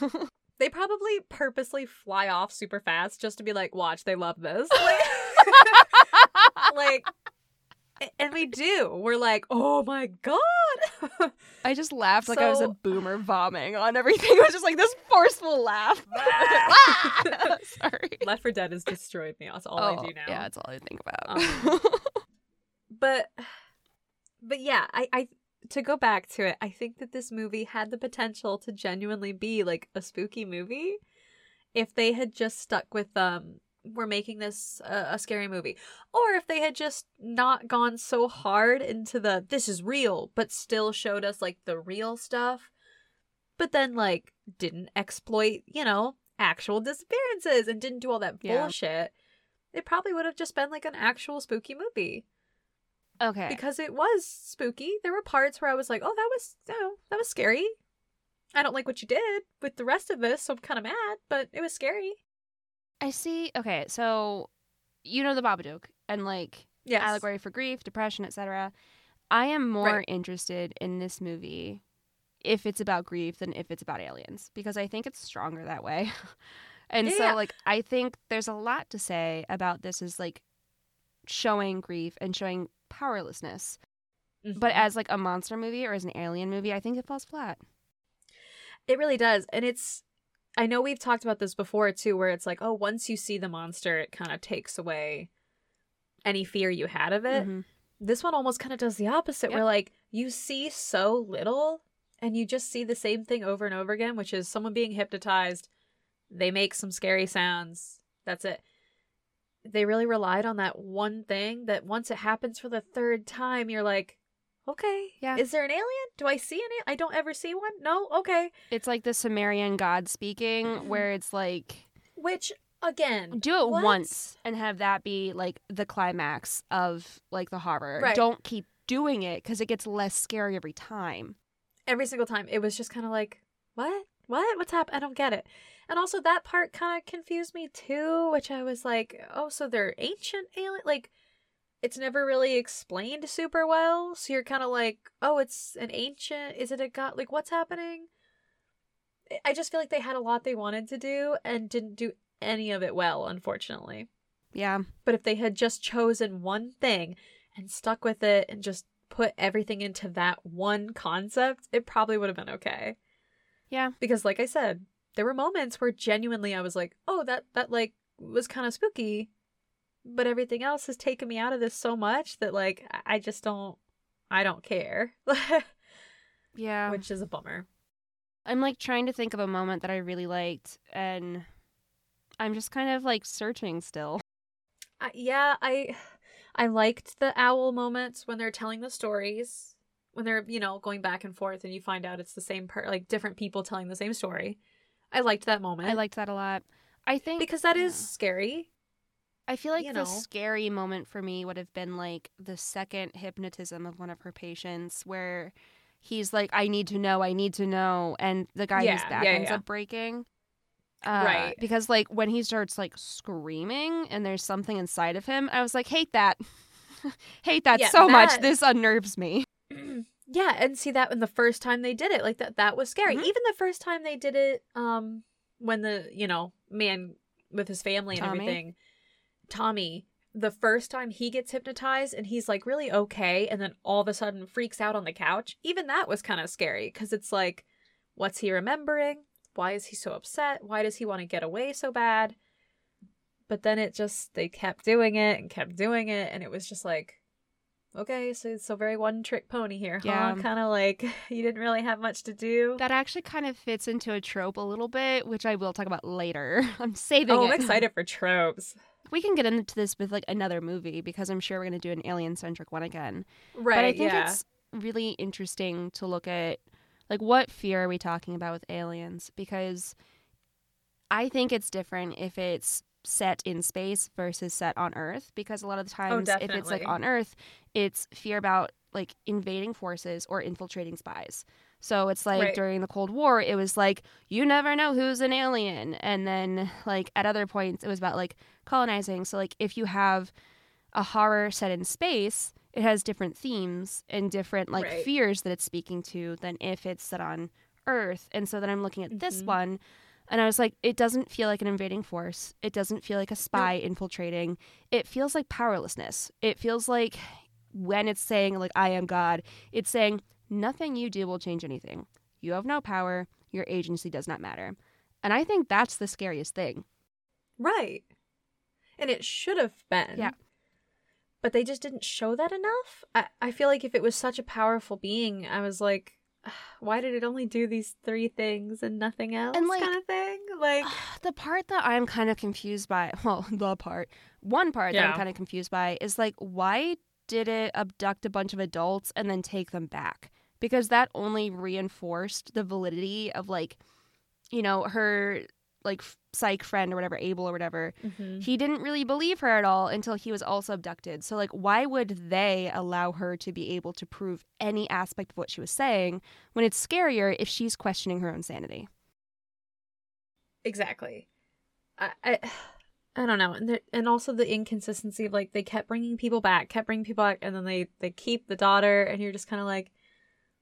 Speaker 1: They probably purposely fly off super fast just to be like, watch, they love this. Like, like and we do. We're like, oh my god.
Speaker 2: I just laughed like I was a boomer vomiting on everything. It was just like this forceful laugh. Sorry.
Speaker 1: Left 4 Dead has destroyed me. That's all
Speaker 2: oh,
Speaker 1: I do now.
Speaker 2: Yeah, that's all I think about.
Speaker 1: Um, But but yeah, I, I to go back to it, I think that this movie had the potential to genuinely be like a spooky movie if they had just stuck with um we're making this a, a scary movie or if they had just not gone so hard into the this is real but still showed us like the real stuff but then like didn't exploit you know actual disappearances and didn't do all that
Speaker 2: Yeah.
Speaker 1: bullshit it probably would have just been like an actual spooky movie
Speaker 2: okay.
Speaker 1: because it was spooky. There were parts where I was like, "Oh, that was know, that was scary." I don't like what you did with the rest of this, so I'm kind of mad, but it was scary.
Speaker 2: I see. Okay, so you know the Babadook and like
Speaker 1: Yes.
Speaker 2: allegory for grief, depression, etc. I am more
Speaker 1: Right.
Speaker 2: interested in this movie if it's about grief than if it's about aliens because I think it's stronger that way. and
Speaker 1: Yeah,
Speaker 2: so like I think there's a lot to say about this is like showing grief and showing powerlessness. But
Speaker 1: Mhm.
Speaker 2: as like a monster movie or as an alien movie, I think it falls flat.
Speaker 1: it really does, and it's. I know we've talked about this before too, where it's like, oh, once you see the monster, it kind of takes away any fear you had of it.
Speaker 2: Mhm.
Speaker 1: This one almost kind of does the opposite,
Speaker 2: Yep.
Speaker 1: where like you see so little and you just see the same thing over and over again, which is someone being hypnotized. They make some scary sounds. That's it. They really relied on that one thing that once it happens for the third time, you're like, okay,
Speaker 2: Yeah.
Speaker 1: Is there an alien? Do I see an alien? I don't ever see one. No, okay.
Speaker 2: It's like the Sumerian god speaking
Speaker 1: Mhm.
Speaker 2: where it's like
Speaker 1: Which again,
Speaker 2: do it
Speaker 1: what?
Speaker 2: once and have that be like the climax of like the horror.
Speaker 1: Right.
Speaker 2: Don't keep doing it because it gets less scary every time.
Speaker 1: every single time it was just kind of like what what what's happening i don't get it and also that part kind of confused me too which i was like oh so they're ancient alien like it's never really explained super well so you're kind of like oh it's an ancient is it a god like what's happening I- i just feel like they had a lot they wanted to do and didn't do any of it well unfortunately
Speaker 2: Yeah.
Speaker 1: but if they had just chosen one thing and stuck with it and just put everything into that one concept, it probably would have been okay.
Speaker 2: Yeah.
Speaker 1: Because like I said, there were moments where genuinely I was like, "Oh, that that like was kind of spooky." But everything else has taken me out of this so much that like I- I just don't I don't care.
Speaker 2: Yeah.
Speaker 1: Which is a bummer.
Speaker 2: I'm like trying to think of a moment that I really liked and I'm just kind of like searching still.
Speaker 1: I, yeah, I I liked the owl moments when they're telling the stories, when they're you know going back and forth, and you find out it's the same per like different people telling the same story. I liked that moment.
Speaker 2: I liked that a lot. I think
Speaker 1: because that is
Speaker 2: yeah.
Speaker 1: scary.
Speaker 2: I feel like
Speaker 1: you
Speaker 2: the
Speaker 1: know.
Speaker 2: scary moment for me would have been like the second hypnotism of one of her patients where he's like, I need to know, I need to know. And the guy whose
Speaker 1: Yeah,
Speaker 2: back
Speaker 1: yeah,
Speaker 2: ends
Speaker 1: yeah.
Speaker 2: up breaking. Uh,
Speaker 1: Right.
Speaker 2: Because like when he starts like screaming and there's something inside of him, I was like, hate that. hate that so much. This unnerves me.
Speaker 1: yeah, and see that when the first time they did it, like that that was scary.
Speaker 2: Mhm.
Speaker 1: Even the first time they did it, um, when the you know man with his family and
Speaker 2: Tommy?
Speaker 1: everything, Tommy. The first time he gets hypnotized and he's like really okay, and then all of a sudden freaks out on the couch. Even that was kind of scary because it's like, what's he remembering? Why is he so upset? Why does he want to get away so bad? But then it just they kept doing it and kept doing it, and it was just like, okay, so so very one trick pony here, huh?
Speaker 2: Yeah.
Speaker 1: Kind of like you didn't really have much to do.
Speaker 2: That actually kind of fits into a trope a little bit, which I will talk about later. I'm saving
Speaker 1: oh,
Speaker 2: it.
Speaker 1: I'm excited for tropes.
Speaker 2: We can get into this with like another movie because I'm sure we're going to do an alien centric one again.
Speaker 1: Right.
Speaker 2: but I think
Speaker 1: yeah.
Speaker 2: it's really interesting to look at like what fear are we talking about with aliens because I think it's different if it's set in space versus set on Earth because a lot of the times if it's like on Earth, it's fear about like invading forces or infiltrating spies. So it's like
Speaker 1: Right.
Speaker 2: during the Cold War, it was like you never know who's an alien, and then like at other points, it was about like colonizing. So like if you have a horror set in space, it has different themes and different like
Speaker 1: Right.
Speaker 2: fears that it's speaking to than if it's set on Earth. And so then I'm looking at this
Speaker 1: Mhm.
Speaker 2: one, and I was like, it doesn't feel like an invading force. It doesn't feel like a spy infiltrating. It feels like powerlessness. It feels like when it's saying like I am God, it's saying nothing you do will change anything. You have no power. Your agency does not matter. And I think that's the scariest thing.
Speaker 1: Right. And it should have been.
Speaker 2: Yeah.
Speaker 1: But they just didn't show that enough. I, I feel like if it was such a powerful being, I was like, why did it only do these three things and nothing else?
Speaker 2: And, like-
Speaker 1: kind of thing. Like,
Speaker 2: The part that I'm kind of confused by, well, the part, one part that I'm kind of confused by is like, why did it abduct a bunch of adults and then take them back? Because that only reinforced the validity of like, you know, her like f- psych friend or whatever, Abel or whatever.
Speaker 1: mhm.
Speaker 2: He didn't really believe her at all until he was also abducted. So, like, why would they allow her to be able to prove any aspect of what she was saying when it's scarier if she's questioning her own sanity?
Speaker 1: exactly. I, I, I don't know. And, there, and also the inconsistency of like, they kept bringing people back, kept bringing people back, and then they, they keep the daughter, and you're just kind of like,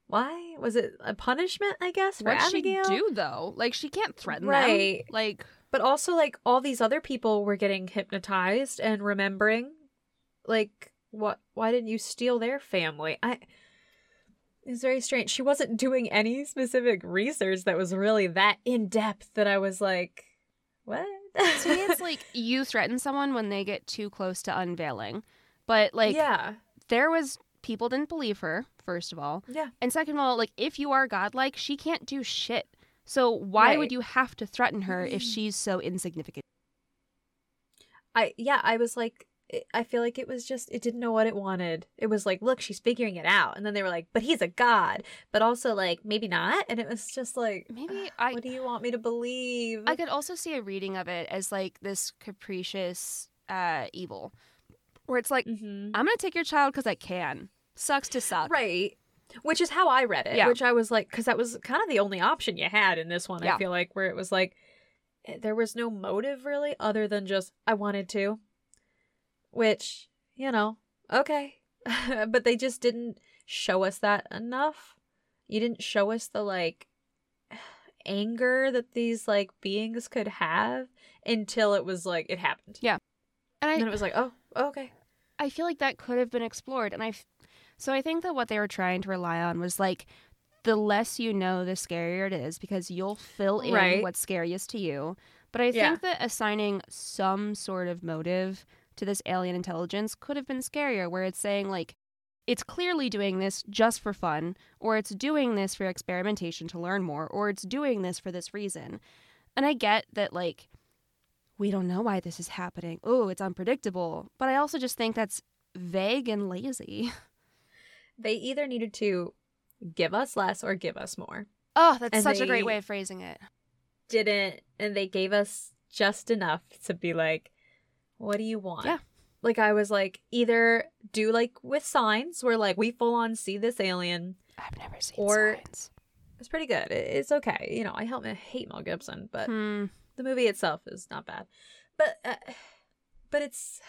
Speaker 1: why? Was it a punishment, I guess, for
Speaker 2: What'd
Speaker 1: Abigail?
Speaker 2: she do though? Like, she can't threaten
Speaker 1: Right.
Speaker 2: them. Like,
Speaker 1: But also, like, all these other people were getting hypnotized and remembering. Like, what? Why didn't you steal their family? I. It's very strange. She wasn't doing any specific research that was really that in depth that I was like, what?
Speaker 2: to me, it's like you threaten someone when they get too close to unveiling. But, like,
Speaker 1: yeah,
Speaker 2: there was people didn't believe her, first of all.
Speaker 1: yeah,
Speaker 2: And second of all, like, if you are godlike, she can't do shit. So, why would you have to threaten her if she's so insignificant?
Speaker 1: I yeah, I was like, I feel like it was just it didn't know what it wanted. It was like, look, she's figuring it out, and then they were like, but he's a god, but also like maybe not, and it was just like,
Speaker 2: Maybe I
Speaker 1: what do you want me to believe?
Speaker 2: I could also see a reading of it as like this capricious uh evil. Where it's like,
Speaker 1: mm-hmm.
Speaker 2: I'm gonna take your child because I can. Sucks to suck.
Speaker 1: Right. Which is how I read it.
Speaker 2: Yeah.
Speaker 1: Which I was like, because that was kind of the only option you had in this one,
Speaker 2: Yeah.
Speaker 1: I feel like, where it was like, eh, there was no motive really other than just, I wanted to. Which, you know, okay. but they just didn't show us that enough. You didn't show us the, like, anger that these, like, beings could have until it was like, it happened.
Speaker 2: Yeah, and I,
Speaker 1: And it was like, oh, okay.
Speaker 2: I feel like that could have been explored. And I, so I think that what they were trying to rely on was like, the less you know, the scarier it is because you'll fill in
Speaker 1: Right.
Speaker 2: what's scariest to you. But I
Speaker 1: Yeah.
Speaker 2: think that assigning some sort of motive to this alien intelligence could have been scarier, where it's saying, like, it's clearly doing this just for fun, or it's doing this for experimentation to learn more, or it's doing this for this reason. And I get that, like, we don't know why this is happening. Oh, it's unpredictable. But I also just think that's vague and lazy.
Speaker 1: They either needed to give us less or give us more.
Speaker 2: Oh, that's
Speaker 1: And
Speaker 2: such a great way of phrasing it.
Speaker 1: didn't and they gave us just enough to be like what do you want
Speaker 2: Yeah.
Speaker 1: like i was like either do like with signs where like we full on see this alien
Speaker 2: I've never seen
Speaker 1: Or-
Speaker 2: signs.
Speaker 1: it's pretty good it's okay you know i help I hate mel gibson but
Speaker 2: Hmm.
Speaker 1: the movie itself is not bad but uh, but it's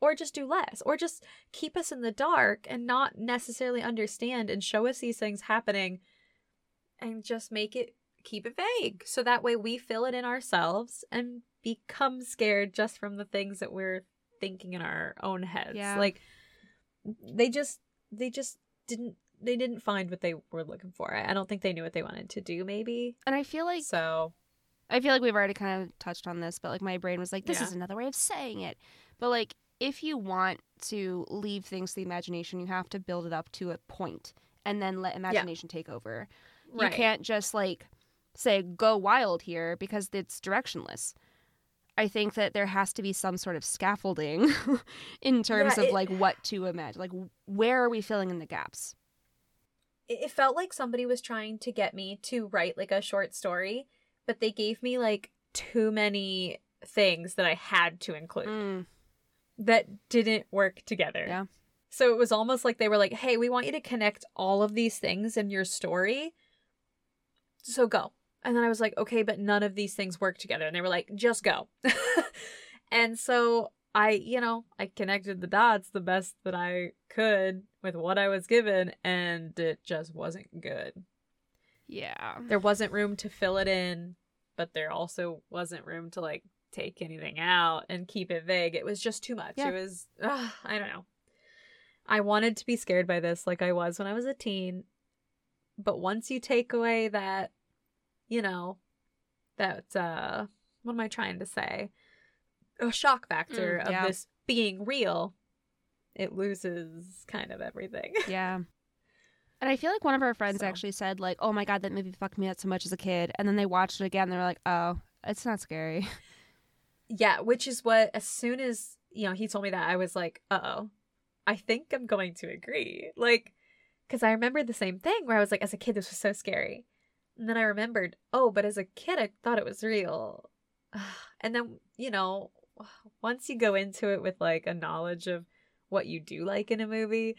Speaker 1: or just do less or just keep us in the dark and not necessarily understand and show us these things happening and just make it keep it vague so that way we fill it in ourselves and become scared just from the things that we're thinking in our own heads
Speaker 2: Yeah.
Speaker 1: like they just they just didn't they didn't find what they were looking for i don't think they knew what they wanted to do maybe
Speaker 2: And I feel like
Speaker 1: so
Speaker 2: I feel like we've already kind of touched on this, but like my brain was like, this
Speaker 1: Yeah.
Speaker 2: is another way of saying it. But like, if you want to leave things to the imagination. You have to build it up to a point and then let imagination take over.
Speaker 1: Right.
Speaker 2: You can't just like say go wild here because it's directionless. I think that there has to be some sort of scaffolding in terms
Speaker 1: Yeah,
Speaker 2: of
Speaker 1: it-
Speaker 2: like what to imagine. Like where are we filling in the gaps?
Speaker 1: it it felt like somebody was trying to get me to write like a short story, but they gave me like too many things that I had to include
Speaker 2: Mm,
Speaker 1: that didn't work together.
Speaker 2: Yeah.
Speaker 1: So it was almost like they were like, "Hey, we want you to connect all of these things in your story. So go." And then I was like, "Okay, but none of these things work together." And they were like, "Just go." and so I, you know, I connected the dots the best that I could with what I was given and it just wasn't good.
Speaker 2: yeah.
Speaker 1: There wasn't room to fill it in, but there also wasn't room to like take anything out and keep it vague. It was just too much.
Speaker 2: Yeah.
Speaker 1: It was ugh, I don't know. I wanted to be scared by this like I was when I was a teen. But once you take away that you know that uh what am I trying to say? A shock factor
Speaker 2: Mm,
Speaker 1: of this being real, it loses kind of everything.
Speaker 2: Yeah. And I feel like one of our friends
Speaker 1: So.
Speaker 2: actually said like, "Oh my god, that movie fucked me up so much as a kid," and then they watched it again. They're like, "Oh, it's not scary."
Speaker 1: Yeah, which is what as soon as you know he told me that I was like, "Uh oh, I think I'm going to agree." Like, because I remembered the same thing where I was like, as a kid, this was so scary, and then I remembered, oh, but as a kid, I thought it was real, and then you know, once you go into it with like a knowledge of what you do like in a movie,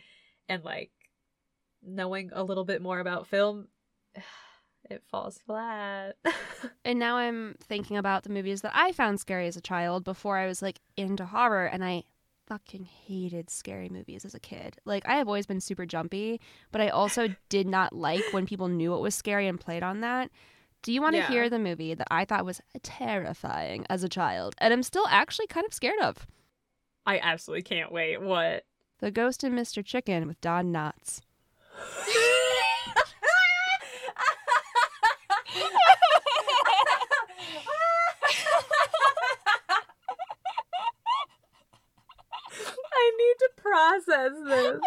Speaker 1: and like knowing a little bit more about film, it falls flat.
Speaker 2: And now I'm thinking about the movies that I found scary as a child before I was like into horror and I fucking hated scary movies as a kid. Like I have always been super jumpy, but I also did not like when people knew it was scary and played on that. Do you want to
Speaker 1: Yeah.
Speaker 2: hear the movie that I thought was terrifying as a child and I'm still actually kind of scared of?
Speaker 1: I absolutely can't wait. What?
Speaker 2: The Ghost and Mr. Chicken with Don Knotts.
Speaker 1: process this.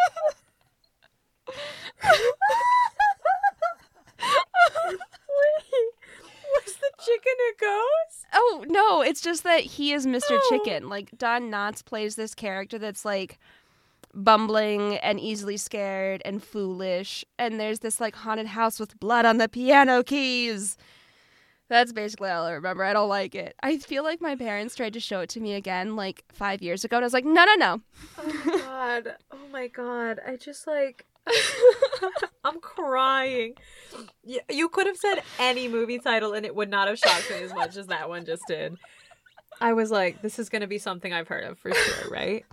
Speaker 1: Wait, was the chicken a ghost?
Speaker 2: Oh no, it's just that he is Mr.
Speaker 1: Oh.
Speaker 2: Chicken. Like Don Knotts plays this character that's like bumbling and easily scared and foolish. And there's this like haunted house with blood on the piano keys. That's basically all I remember. I don't like it. I feel like my parents tried to show it to me again like five years ago, and I was like, no, no, no.
Speaker 1: Oh my god. Oh my god. I just like I'm crying. You could have said any movie title and it would not have shocked me as much as that one just did. I was like, this is going to be something I've heard of for sure, right?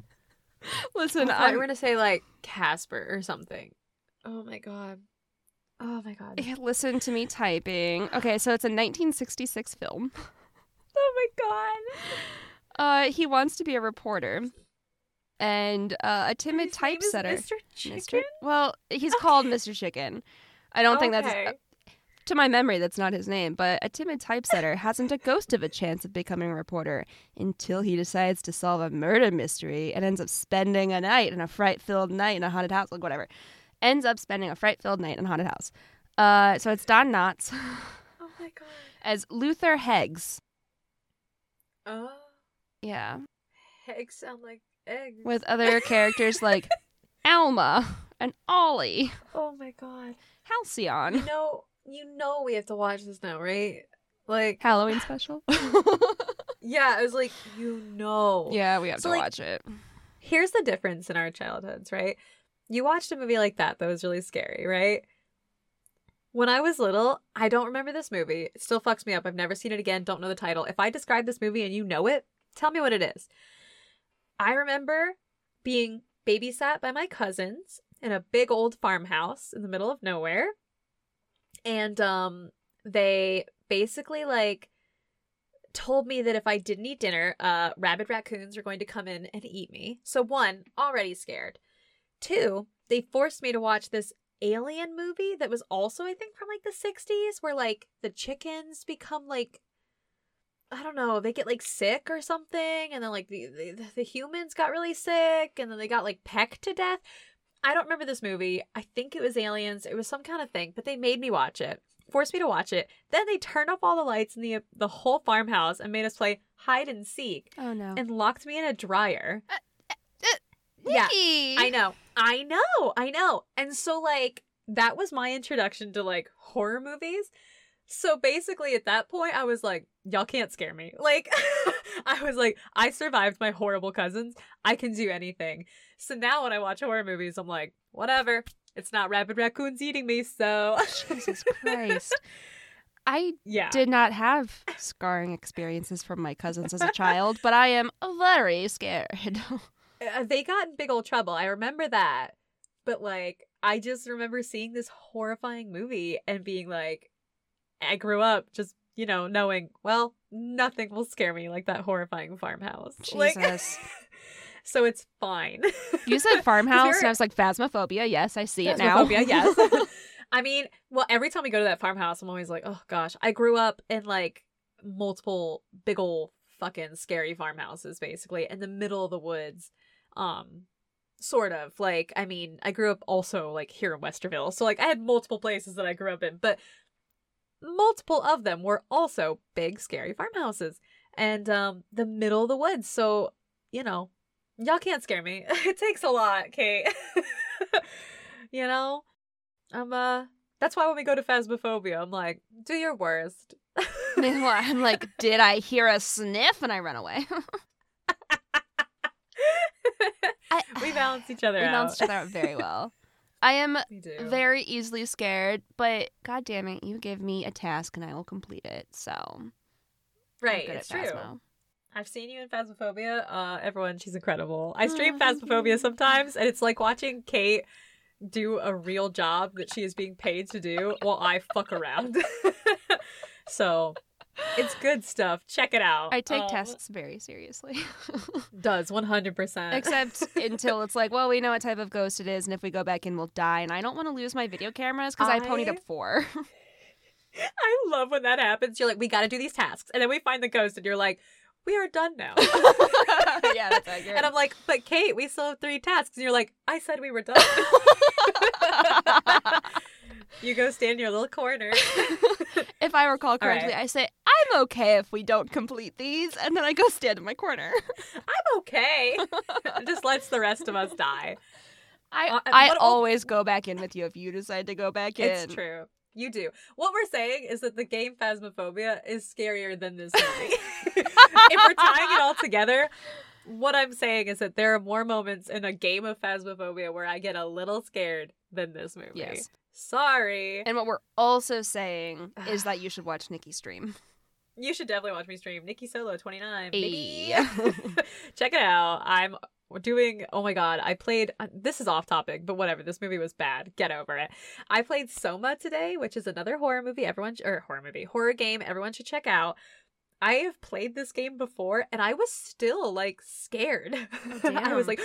Speaker 2: Listen,
Speaker 1: I
Speaker 2: I'm,
Speaker 1: going to say like Casper or something. Oh my god. Oh my god.
Speaker 2: listen to me typing. Okay, so it's a 1966 film.
Speaker 1: Oh my god.
Speaker 2: Uh, he wants to be a reporter, and uh, a timid
Speaker 1: His
Speaker 2: typesetter.
Speaker 1: Mr. Chicken.
Speaker 2: Mr. Well, he's called Mr. Chicken. I don't think that's
Speaker 1: Okay.
Speaker 2: to my memory. That's not his name, but a timid typesetter hasn't a ghost of a chance of becoming a reporter until he decides to solve a murder mystery and ends up spending a night in a fright-filled night in a haunted house, like whatever. Ends up spending a fright-filled night in a haunted house. Uh, so it's Don Knotts
Speaker 1: Oh my god.
Speaker 2: as Luther Heggs.
Speaker 1: Oh.
Speaker 2: Yeah,
Speaker 1: Eggs sound like eggs.
Speaker 2: with other characters like Alma and Ollie,
Speaker 1: Oh my god. You
Speaker 2: Halcyon.
Speaker 1: know, you know we have to watch this now, right? Like
Speaker 2: Halloween special.
Speaker 1: Yeah, I was like, you know.
Speaker 2: yeah, we have
Speaker 1: So,
Speaker 2: to
Speaker 1: like,
Speaker 2: watch it.
Speaker 1: Here's the difference in our childhoods, right? You watched a movie like that that was really scary, right? When I was little, I don't remember this movie. It still fucks me up. I've never seen it again. Don't know the title. If I describe this movie and you know it, tell me what it is. I remember being babysat by my cousins in a big old farmhouse in the middle of nowhere. And um they basically like told me that if I didn't eat dinner, uh rabid raccoons are going to come in and eat me. So one, already scared. Two, they forced me to watch this alien movie that was also I think from like the 60s where like the chickens become like I don't know, they get like sick or something, and then like the, the the humans got really sick, and then they got like pecked to death. I don't remember this movie. I think it was aliens. It was some kind of thing, but they made me watch it, forced me to watch it. Then they turned off all the lights in the the whole farmhouse and made us play hide and seek
Speaker 2: Oh no.
Speaker 1: and locked me in a dryer.
Speaker 2: uh,
Speaker 1: yeah, I know. I know. I know. And so like that was my introduction to like horror movies. So basically at that point I was like, y'all can't scare me. Like I was like, I survived my horrible cousins. I can do anything. So now when I watch horror movies, I'm like, whatever. It's not rabid raccoons eating me, so
Speaker 2: Jesus Christ. I
Speaker 1: yeah.
Speaker 2: did not have scarring experiences from my cousins as a child, but I am very scared.
Speaker 1: Uh, they got in big old trouble. I remember that. But like I just remember seeing this horrifying movie and being like I grew up just, you know, knowing, well, nothing will scare me like that horrifying farmhouse. Like
Speaker 2: Jesus.
Speaker 1: so it's fine.
Speaker 2: you said farmhouse,
Speaker 1: there-
Speaker 2: and I was like, phasmophobia. Yes, I see it now.
Speaker 1: Phasmophobia, yes. I mean, well, every time we go to that farmhouse, I'm always like, oh gosh, I grew up in like multiple big old fucking scary farmhouses, basically, in the middle of the woods. Um, sort of like, I mean, I grew up also like here in Westerville, so like I had multiple places that I grew up in, but multiple of them were also big scary farmhouses and um the middle of the woods. So you know, y'all can't scare me. it takes a lot, Kate. you know, I'm uh. That's why when we go to Phasmophobia, I'm like, do your worst.
Speaker 2: Meanwhile, I'm like, did I hear a sniff? And I run away. I,
Speaker 1: we balance each other
Speaker 2: we
Speaker 1: out.
Speaker 2: balanced each other out very well. I am very easily scared, but god damn it, you give me a task and I will complete it. So
Speaker 1: right, it's true.
Speaker 2: Phasmo.
Speaker 1: I've seen you in Phasmophobia. Uh, everyone, she's incredible. I stream
Speaker 2: Oh,
Speaker 1: Phasmophobia sometimes, and it's like watching Kate do a real job that she is being paid to do while I fuck around. so it's good stuff. Check it out.
Speaker 2: I take
Speaker 1: Um,
Speaker 2: tests very seriously.
Speaker 1: Does one hundred percent.
Speaker 2: Except until it's like, well, we know what type of ghost it is, and if we go back in, we'll die. And I don't want to lose my video cameras because I... ponied up four.
Speaker 1: I love when that happens. You're like, we got to do these tasks, and then we find the ghost, and you're like, we are done now.
Speaker 2: yeah, that's accurate.
Speaker 1: And I'm like, but Kate, we still have three tasks. And you're like, I said we were done. you go stand in your little corner.
Speaker 2: if I recall
Speaker 1: right.
Speaker 2: correctly, I say, I'm okay if we don't complete these, and then I go stand in my corner.
Speaker 1: I'm okay. Just lets the rest of us die.
Speaker 2: I,
Speaker 1: Uh,
Speaker 2: I
Speaker 1: what-
Speaker 2: always go back in with you if you decide to go back in.
Speaker 1: It's true. You do. What we're saying is that the game Phasmophobia is scarier than this movie. if we're tying it all together, what I'm saying is that there are more moments in a game of Phasmophobia where I get a little scared than this movie.
Speaker 2: Yes.
Speaker 1: Sorry.
Speaker 2: And what we're also saying is that you should watch Nikki stream.
Speaker 1: You should definitely watch me stream. Nikki Solo 29. Baby.
Speaker 2: Ayy.
Speaker 1: Check it out. I'm doing oh my god i played uh, this is off topic but whatever this movie was bad get over it i played soma today which is another horror movie everyone sh- or horror movie horror game everyone should check out i have played this game before and i was still like scared i was like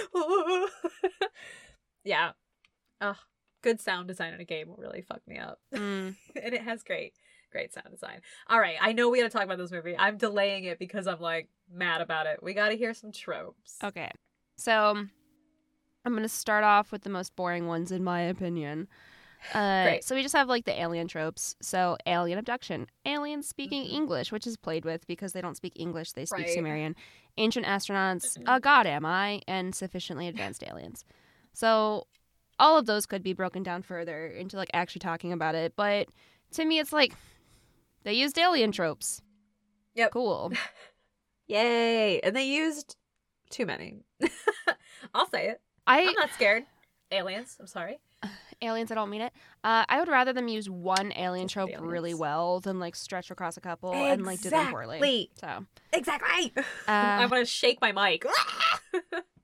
Speaker 1: yeah Ugh, good sound design in a game will really fuck me up
Speaker 2: Mm.
Speaker 1: and it has great great sound design all right i know we gotta talk about this movie i'm delaying it because i'm like mad about it we gotta hear some tropes
Speaker 2: Okay. So I'm going to start off with the most boring ones, in my opinion. Uh,
Speaker 1: Great.
Speaker 2: So we just have like the alien tropes. So alien abduction, aliens speaking
Speaker 1: Mhm.
Speaker 2: English, which is played with because they don't speak English, they speak
Speaker 1: Right.
Speaker 2: Sumerian. Ancient astronauts,
Speaker 1: Mhm.
Speaker 2: a god am I, and sufficiently advanced aliens. So all of those could be broken down further into like actually talking about it, but to me it's like they used alien tropes.
Speaker 1: Yep.
Speaker 2: Cool.
Speaker 1: Yay! And they used too many. I'll say it.
Speaker 2: I
Speaker 1: I'm not scared. Aliens. I'm sorry.
Speaker 2: aliens i don't mean it uh, i would rather them use one alien trope really well than like stretch across a couple and like do them poorly
Speaker 1: Exactly.
Speaker 2: so
Speaker 1: Exactly.
Speaker 2: Uh,
Speaker 1: I'm gonna shake my mic.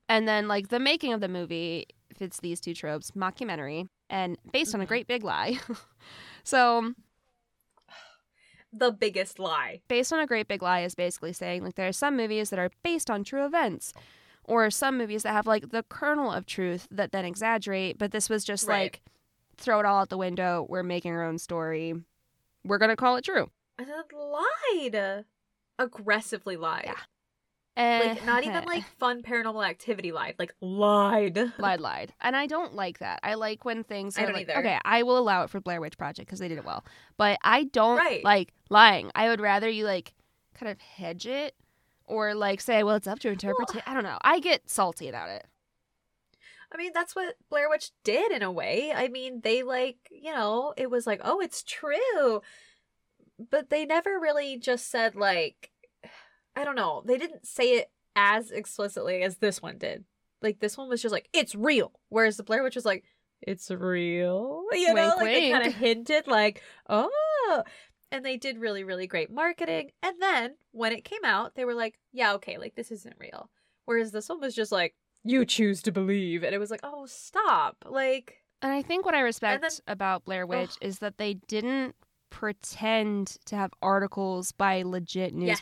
Speaker 2: and then like the making of the movie fits these two tropes mockumentary and based on a
Speaker 1: Mhm.
Speaker 2: great big lie so
Speaker 1: the biggest lie.
Speaker 2: based on a great big lie is basically saying like there are some movies that are based on true events or some movies that have like the kernel of truth that then exaggerate but this was just
Speaker 1: Right.
Speaker 2: like throw it all out the window we're making our own story we're gonna call it true
Speaker 1: it lied. aggressively lied.
Speaker 2: Yeah. Eh,
Speaker 1: Like not even like fun paranormal activity lied, like lied.
Speaker 2: lied, lied, and I don't like that. I like when things
Speaker 1: I
Speaker 2: are
Speaker 1: don't
Speaker 2: like,
Speaker 1: either.
Speaker 2: okay, I will allow it for Blair Witch Project because they did it well, but I don't
Speaker 1: Right.
Speaker 2: like lying. I would rather you like kind of hedge it or like say, well, it's up to interpretation. I don't know. I get salty about it.
Speaker 1: I mean, that's what Blair Witch did in a way. I mean, they like, you know, it was like, oh, it's true. But they never really just said, like, I don't know. They didn't say it as explicitly as this one did. Like, this one was just like, it's real. Whereas the Blair Witch was like, it's real. You know,
Speaker 2: Wink,
Speaker 1: like they kind of hinted, like, oh. And they did really, really great marketing. And then when it came out, they were like, yeah, okay, like, this isn't real. Whereas this one was just like, you choose to believe. And it was like, oh, stop. Like,
Speaker 2: And I think what I respect
Speaker 1: then-
Speaker 2: about Blair Witch is that they didn't pretend to have articles by legit
Speaker 1: Yes.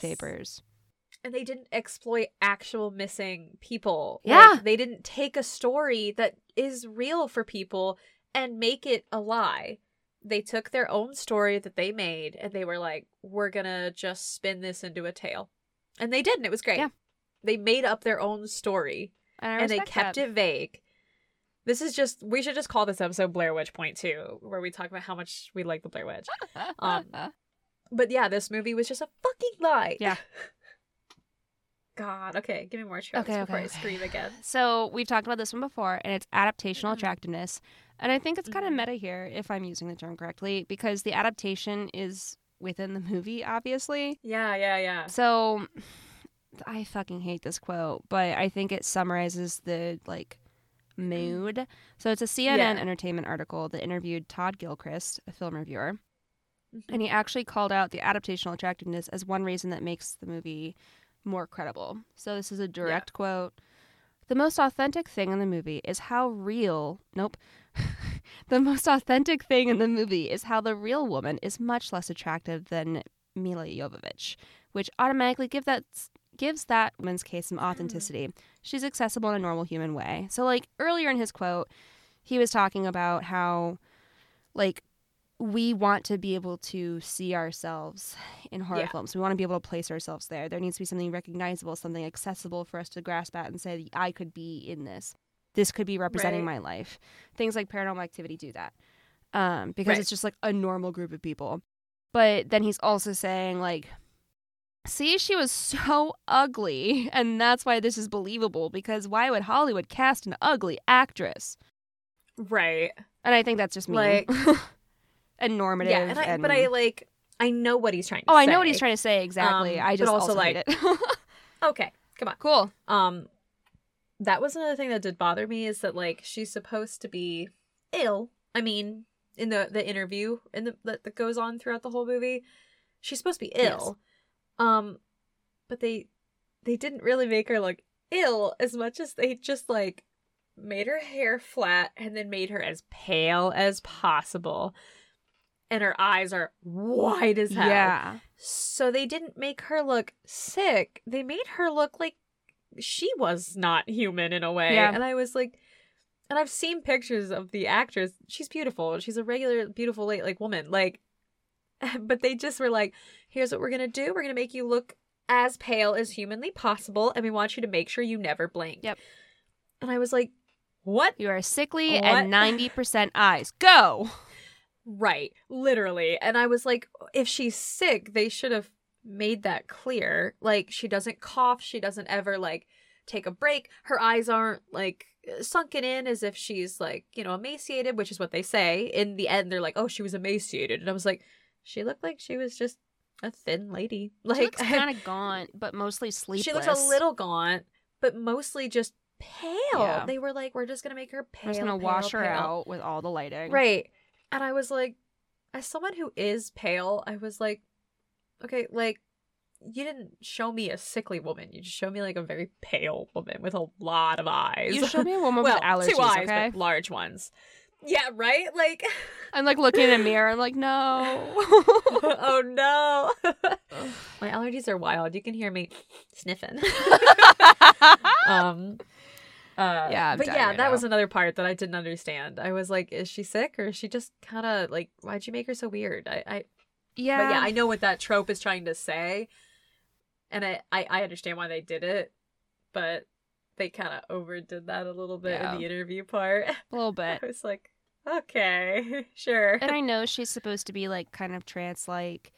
Speaker 1: And they didn't exploit actual missing people.
Speaker 2: Yeah.
Speaker 1: Like, they didn't take a story that is real for people and make it a lie. They took their own story that they made and they were like, we're going to just spin this into a tale. And they did, and it was great.
Speaker 2: Yeah.
Speaker 1: They made up their own story
Speaker 2: And,
Speaker 1: and they kept
Speaker 2: that.
Speaker 1: it vague. This is just, we should just call this episode Blair Witch Point Two, where we talk about how much we like the Blair Witch. um, But yeah, this movie was just a fucking lie.
Speaker 2: Yeah.
Speaker 1: God, okay, give me more tropes
Speaker 2: Okay,
Speaker 1: before
Speaker 2: okay,
Speaker 1: I scream again.
Speaker 2: So we've talked about this one before, and it's adaptational
Speaker 1: Mhm.
Speaker 2: attractiveness. And I think it's kind of
Speaker 1: Mhm.
Speaker 2: meta here, if I'm using the term correctly, because the adaptation is within the movie, obviously.
Speaker 1: Yeah, yeah, yeah.
Speaker 2: So I fucking hate this quote, but I think it summarizes the like mood. So it's a CNN
Speaker 1: Yeah.
Speaker 2: entertainment article that interviewed Todd Gilchrist, a film reviewer,
Speaker 1: Mhm.
Speaker 2: and he actually called out the adaptational attractiveness as one reason that makes the movie more credible. So this is a direct quote. The most authentic thing in the movie is how real. Nope. the most authentic thing in the movie is how the real woman is much less attractive than Milla Jovovich, which automatically give that gives that woman's case some hmm. authenticity. She's accessible in a normal human way. So like earlier in his quote, he was talking about how like we want to be able to see ourselves in horror
Speaker 1: Yeah.
Speaker 2: films. We want to be able to place ourselves there. There needs to be something recognizable, something accessible for us to grasp at and say, I could be in this. This could be representing
Speaker 1: Right.
Speaker 2: my life. Things like paranormal activity do that. Um, because
Speaker 1: Right.
Speaker 2: it's just like a normal group of people. But then he's also saying, like, see, she was so ugly, and that's why this is believable, because why would Hollywood cast an ugly actress?
Speaker 1: Right.
Speaker 2: And I think that's just me.
Speaker 1: Like-
Speaker 2: and normative.
Speaker 1: Yeah, and I,
Speaker 2: and-
Speaker 1: but I like I know what he's trying to
Speaker 2: Oh,
Speaker 1: say.
Speaker 2: I know what he's trying to say exactly.
Speaker 1: Um,
Speaker 2: I just
Speaker 1: also,
Speaker 2: also,
Speaker 1: like-
Speaker 2: it.
Speaker 1: Okay, come on.
Speaker 2: cool.
Speaker 1: Um that was another thing that did bother me is that like she's supposed to be ill. I mean, in the the interview in the that, that goes on throughout the whole movie, she's supposed to be ill. Um but they they didn't really make her look ill as much as they just like made her hair flat and then made her as pale as possible. And her eyes are wide as hell.
Speaker 2: Yeah.
Speaker 1: So they didn't make her look sick. They made her look like she was not human in a way.
Speaker 2: Yeah.
Speaker 1: And I was like and I've seen pictures of the actress. She's beautiful. She's a regular beautiful late like woman. Like but they just were like, here's what we're going to do. We're going to make you look as pale as humanly possible and we want you to make sure you never blink.
Speaker 2: Yep.
Speaker 1: And I was like, what?
Speaker 2: You are sickly
Speaker 1: What?
Speaker 2: and 90% eyes. Go.
Speaker 1: Right, literally. And I was like, if she's sick, they should have made that clear. Like, she doesn't cough, she doesn't ever, like, take a break. Her eyes aren't, like, sunken in as if she's, like, you know, emaciated, which is what they say. In the end, they're like, oh, she was emaciated. And I was like, she looked like she was just a thin lady. Like,
Speaker 2: kind of gaunt, but mostly sleepless.
Speaker 1: she looks a little gaunt, but mostly just pale.
Speaker 2: Yeah.
Speaker 1: They were like, we're just going to make her pale.
Speaker 2: We're just gonna
Speaker 1: pale,
Speaker 2: wash her
Speaker 1: pale."
Speaker 2: out with all the lighting.
Speaker 1: Right. And I was like, as someone who is pale, I was like, okay, like, you didn't show me a sickly woman. You just showed me like a very pale woman with a lot of eyes.
Speaker 2: You showed me a woman
Speaker 1: well,
Speaker 2: with allergies.
Speaker 1: two eyes,
Speaker 2: okay.
Speaker 1: but large ones. Yeah, right? Like,
Speaker 2: I'm like looking in a mirror. I'm like, no.
Speaker 1: oh no. My allergies are wild. You can hear me sniffing. um uh,
Speaker 2: Yeah, I'm
Speaker 1: but yeah,
Speaker 2: right
Speaker 1: that
Speaker 2: now.
Speaker 1: was another part that I didn't understand. I was like, is she sick or is she just kind of like, why'd you make her so weird? I, I,
Speaker 2: yeah.
Speaker 1: but yeah, I know what that trope is trying to say. and I I, I understand why they did it, but they kind of overdid that a little bit
Speaker 2: Yeah.
Speaker 1: in the interview part.
Speaker 2: A little bit.
Speaker 1: I was like, okay, sure.
Speaker 2: and I know she's supposed to be like kind of trance like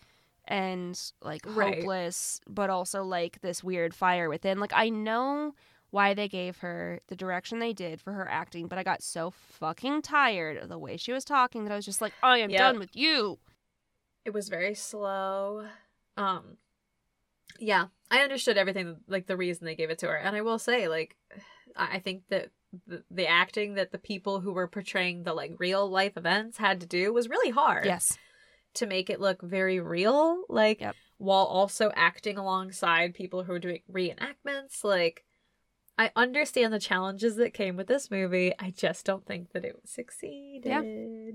Speaker 2: and like
Speaker 1: Right.
Speaker 2: hopeless, but also like this weird fire within. Like I know why they gave her the direction they did for her acting, but I got so fucking tired of the way she was talking that I was just like, I am
Speaker 1: Yep.
Speaker 2: done with you.
Speaker 1: it was very slow. Um, yeah, I understood everything, like the reason they gave it to her, and I will say, like, I think that the, the acting that the people who were portraying the like real life events had to do was really hard.
Speaker 2: Yes.
Speaker 1: to make it look very real, like
Speaker 2: Yep.
Speaker 1: while also acting alongside people who are doing reenactments. Like, I understand the challenges that came with this movie. I just don't think that it succeeded.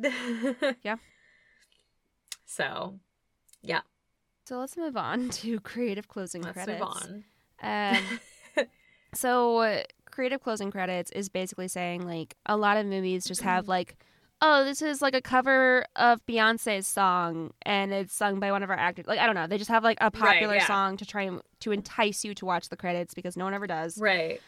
Speaker 2: Yeah. yeah.
Speaker 1: So, yeah.
Speaker 2: So let's move on to creative closing
Speaker 1: let's
Speaker 2: credits.
Speaker 1: move on.
Speaker 2: Um, so uh, creative closing credits is basically saying like a lot of movies just have like oh this is like a cover of beyonce's song and it's sung by one of our actors. Like i don't know. They just have like a popular
Speaker 1: yeah.
Speaker 2: song to try and to entice you to watch the credits because no one ever does.
Speaker 1: Right.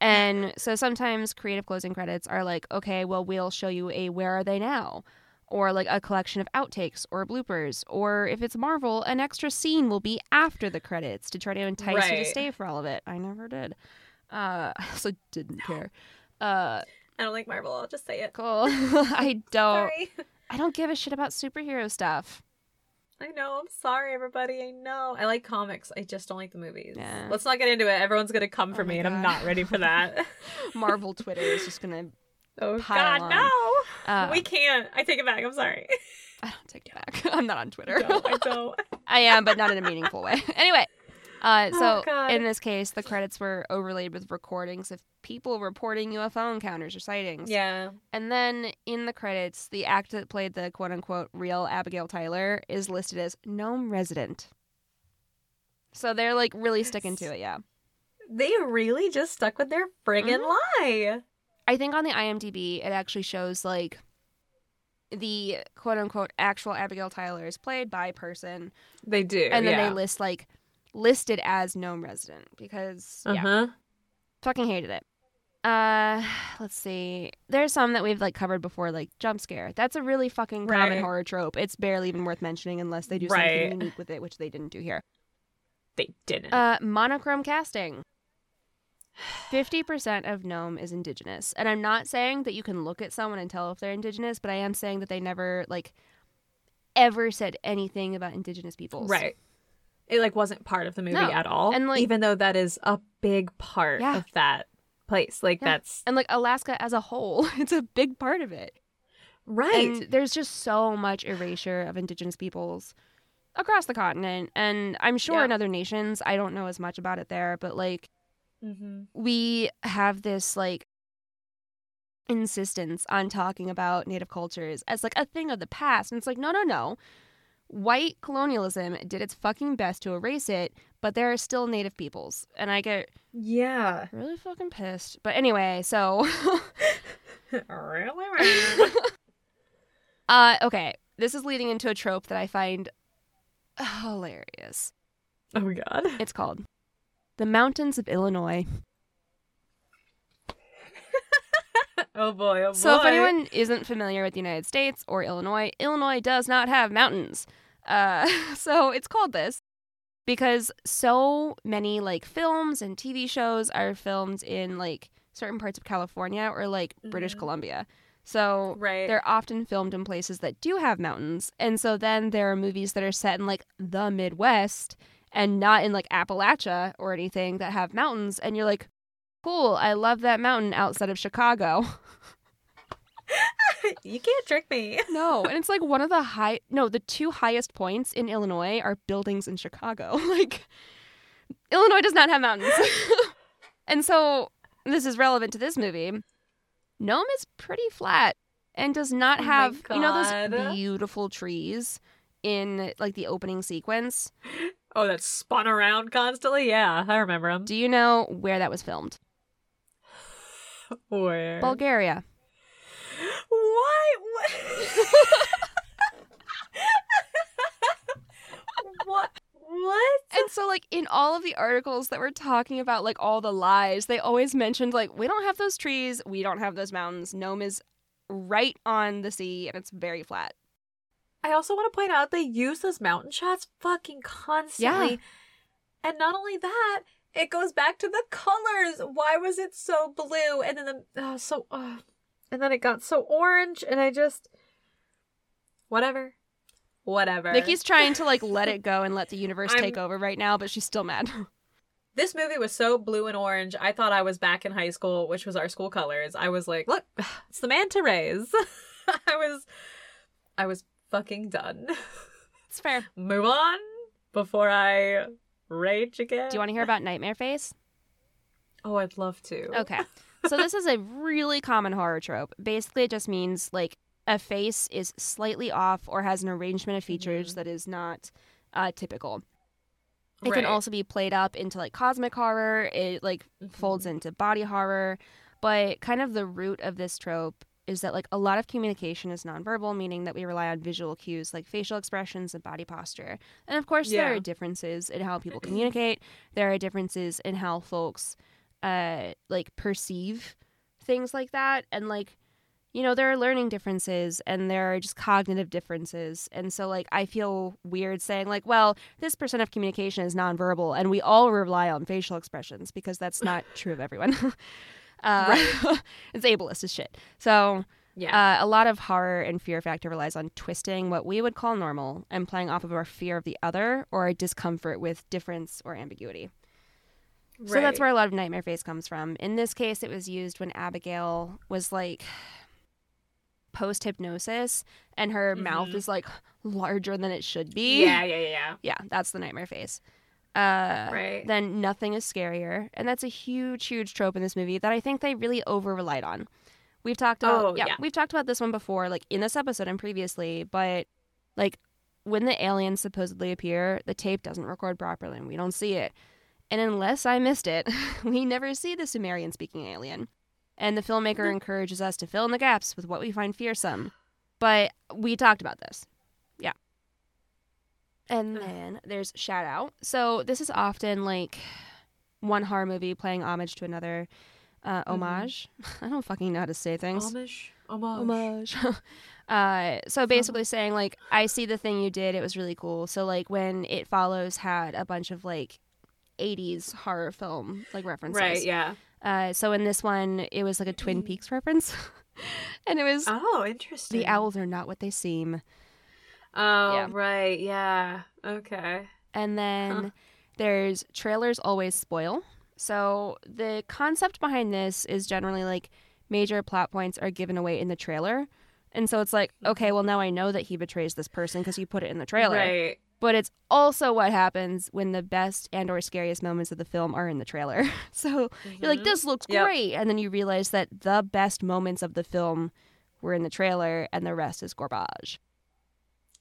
Speaker 2: and so sometimes creative closing credits are like okay well we'll show you a where are they now? or like a collection of outtakes or bloopers or if it's marvel an extra scene will be after the credits to try to entice you to stay for all of it. I never did. Uh i also didn't care. Uh
Speaker 1: I don't like Marvel. I'll just say it.
Speaker 2: cool i don't
Speaker 1: Sorry.
Speaker 2: i don't give a shit about superhero stuff
Speaker 1: I know. I'm sorry, everybody. I know. I like comics. I just don't like the movies.
Speaker 2: Yeah.
Speaker 1: Let's not get into it. Everyone's gonna come for
Speaker 2: Oh
Speaker 1: me, and I'm not ready for that.
Speaker 2: marvel twitter is just gonna
Speaker 1: oh
Speaker 2: Pile
Speaker 1: God,
Speaker 2: on.
Speaker 1: no!
Speaker 2: uh,
Speaker 1: we can't. I take it back. I'm sorry.
Speaker 2: i don't take it back i'm not on twitter
Speaker 1: No, I don't.
Speaker 2: I am, but not in a meaningful way. anyway, uh,
Speaker 1: Oh,
Speaker 2: so
Speaker 1: God.
Speaker 2: in this case, the credits were overlaid with recordings of people reporting UFO encounters or sightings.
Speaker 1: yeah.
Speaker 2: And then in the credits, the actor that played the quote unquote real Abigail Tyler is listed as Nome resident. So they're like really sticking to it, yeah.
Speaker 1: They really just stuck with their friggin'
Speaker 2: Mm-hmm.
Speaker 1: lie.
Speaker 2: I think on the IMDb, it actually shows like the quote unquote actual Abigail Tyler is played by person,
Speaker 1: They do.
Speaker 2: and then
Speaker 1: yeah.
Speaker 2: they list like listed as Nome resident because
Speaker 1: Uh-huh.
Speaker 2: fucking hated it. Uh, let's see. There's some that we've like covered before, like jump scare. That's a really fucking common
Speaker 1: Right.
Speaker 2: horror trope. It's barely even worth mentioning unless they do
Speaker 1: Right.
Speaker 2: something unique with it, which they didn't do here.
Speaker 1: They didn't.
Speaker 2: Uh, monochrome casting. 50% of Nome is indigenous. And I'm not saying that you can look at someone and tell if they're indigenous, but I am saying that they never like ever said anything about indigenous peoples.
Speaker 1: right. It like wasn't part of the movie
Speaker 2: No.
Speaker 1: at all.
Speaker 2: And, like-
Speaker 1: even though that is a big part
Speaker 2: Yeah.
Speaker 1: of that place. Like
Speaker 2: Yeah.
Speaker 1: that's
Speaker 2: And like Alaska as a whole, it's a big part of it.
Speaker 1: right.
Speaker 2: And there's just so much erasure of indigenous peoples across the continent. And I'm sure
Speaker 1: Yeah.
Speaker 2: in other nations, I don't know as much about it there, but like
Speaker 1: mm-hmm.
Speaker 2: we have this like insistence on talking about native cultures as like a thing of the past. And it's like, no, no, no. White colonialism did its fucking best to erase it, but there are still native peoples. And I get
Speaker 1: Yeah.
Speaker 2: really fucking pissed. But anyway, so
Speaker 1: really?
Speaker 2: uh okay. This is leading into a trope that I find hilarious.
Speaker 1: oh my god.
Speaker 2: It's called The Mountains of Illinois.
Speaker 1: Oh boy. Oh boy.
Speaker 2: So, if anyone isn't familiar with the United States or Illinois, Illinois does not have mountains. Uh, so, it's called this because so many like films and TV shows are filmed in like certain parts of California or like British
Speaker 1: Mhm.
Speaker 2: Columbia. So,
Speaker 1: right.
Speaker 2: they're often filmed in places that do have mountains. And so then there are movies that are set in like the Midwest and not in like Appalachia or anything that have mountains. And you're like, cool, I love that mountain outside of Chicago.
Speaker 1: you can't trick me.
Speaker 2: no. And it's like one of the high, no, the two highest points in Illinois are buildings in Chicago. like, Illinois does not have mountains. and so this is relevant to this movie. Nome is pretty flat and does not
Speaker 1: Oh
Speaker 2: have, you know, those beautiful trees in like the opening sequence.
Speaker 1: Oh, that spun around constantly. Yeah, I remember them.
Speaker 2: Do you know where that was filmed?
Speaker 1: Where?
Speaker 2: Bulgaria.
Speaker 1: What? What? what? What?
Speaker 2: And so like in all of the articles that were talking about like all the lies, they always mentioned like we don't have those trees, we don't have those mountains. Nome is right on the sea and it's very flat.
Speaker 1: I also want to point out they use those mountain shots fucking constantly.
Speaker 2: Yeah.
Speaker 1: And not only that, it goes back to the colors. Why was it so blue and then the oh, so uh, and then it got so orange and I just whatever. Whatever.
Speaker 2: Nikki's trying to like let it go and let the universe
Speaker 1: I'm-
Speaker 2: take over right now, but she's still mad.
Speaker 1: This movie was so blue and orange. I thought I was back in high school, which was our school colors. I was like, look, it's the manta rays. I was I was fucking done.
Speaker 2: it's fair.
Speaker 1: Move on before I rage again.
Speaker 2: Do you want to hear about Nightmare Face?
Speaker 1: Oh, I'd love to.
Speaker 2: Okay. So this is a really common horror trope. Basically, it just means like a face is slightly off or has an arrangement of features
Speaker 1: Mhm.
Speaker 2: that is not uh, typical. It can also be played up into like cosmic horror. It like folds
Speaker 1: Mhm.
Speaker 2: into body horror, but kind of the root of this trope is that like a lot of communication is nonverbal, meaning that we rely on visual cues like facial expressions and body posture. And of course, there are differences in how people communicate. There are differences in how folks uh like perceive things like that, and like you know there are learning differences and there are just cognitive differences. And so like i feel weird saying like well this percent of communication is nonverbal and we all rely on facial expressions because that's not true of everyone. Uh, it's ableist as shit. So
Speaker 1: Yeah.
Speaker 2: uh, a lot of horror and fear factor relies on twisting what we would call normal and playing off of our fear of the other or our discomfort with difference or ambiguity so that's where a lot of nightmare face comes from. In this case, it was used when Abigail was like post hypnosis and her mouth
Speaker 1: Mhm.
Speaker 2: is like larger than it should be.
Speaker 1: Yeah, yeah, yeah.
Speaker 2: Yeah, that's the nightmare face. Uh,
Speaker 1: Right.
Speaker 2: Then nothing is scarier. And that's a huge, huge trope in this movie that I think they really over relied on. We've talked about
Speaker 1: Oh,
Speaker 2: yeah,
Speaker 1: yeah.
Speaker 2: we've talked about this one before, like in this episode and previously, but like when the aliens supposedly appear, the tape doesn't record properly and we don't see it. And unless I missed it, we never see the Sumerian speaking alien. And the filmmaker encourages us to fill in the gaps with what we find fearsome. But we talked about this. Yeah. And then there's Shout Out. So this is often like one horror movie playing homage to another. Uh,
Speaker 1: Mhm.
Speaker 2: homage. I don't fucking know how to say things.
Speaker 1: Amish. Homage.
Speaker 2: Homage. uh, so basically saying like, I see the thing you did. It was really cool. So like when It Follows had a bunch of like 80s horror film like references.
Speaker 1: Right, yeah.
Speaker 2: Uh, so in this one, it was like a Twin Peaks reference, and it was
Speaker 1: Oh, interesting.
Speaker 2: the owls are not what they seem.
Speaker 1: Oh,
Speaker 2: Yeah.
Speaker 1: right. Yeah. Okay.
Speaker 2: And then
Speaker 1: Huh.
Speaker 2: there's trailers always spoil. So the concept behind this is generally like major plot points are given away in the trailer. And so it's like, okay, well now I know that he betrays this person because you put it in the trailer.
Speaker 1: Right.
Speaker 2: But it's also what happens when the best and or scariest moments of the film are in the trailer. so you're like,
Speaker 1: Mhm.
Speaker 2: this looks
Speaker 1: Yep.
Speaker 2: great. And then you realize that the best moments of the film were in the trailer and the rest is garbage.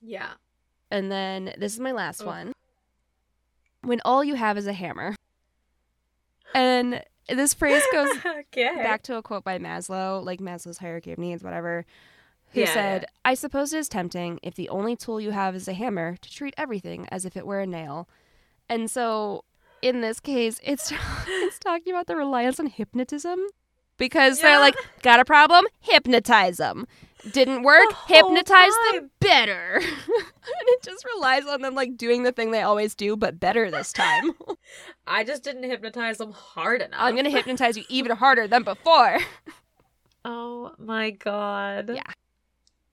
Speaker 1: Yeah.
Speaker 2: And then this is my last
Speaker 1: Ugh.
Speaker 2: one. When all you have is a hammer. And this phrase goes
Speaker 1: okay.
Speaker 2: back to a quote by Maslow, like Maslow's hierarchy of needs, whatever, who
Speaker 1: Yeah,
Speaker 2: said, I suppose it is tempting if the only tool you have is a hammer to treat everything as if it were a nail. And so in this case, it's it's talking about the reliance on hypnotism. Because they're like, got a problem? Hypnotize them. Didn't work?
Speaker 1: The
Speaker 2: Hypnotize them better. and it just relies on them like doing the thing they always do, but better this time.
Speaker 1: I just didn't hypnotize them hard enough.
Speaker 2: I'm gonna hypnotize you even harder than before.
Speaker 1: Oh my god.
Speaker 2: Yeah.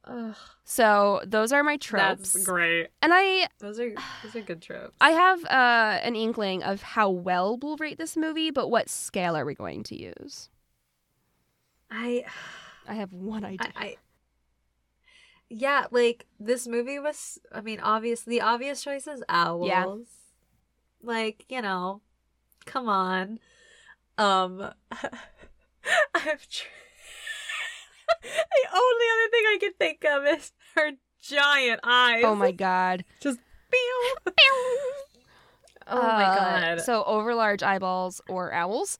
Speaker 1: Ugh,
Speaker 2: So those are my tropes.
Speaker 1: that's great.
Speaker 2: And I
Speaker 1: Those are those are good tropes.
Speaker 2: I have uh, an inkling of how well we'll rate this movie, but what scale are we going to use?
Speaker 1: I
Speaker 2: I have one idea.
Speaker 1: I, I yeah, like this movie was. I mean, obviously, the obvious choice is owls. Yeah. Like you know, come on. Um, I've. Tr- the only other thing I can think of is her giant eyes.
Speaker 2: oh my god.
Speaker 1: Just. Pew. Oh my
Speaker 2: Uh,
Speaker 1: god.
Speaker 2: So over large eyeballs or owls?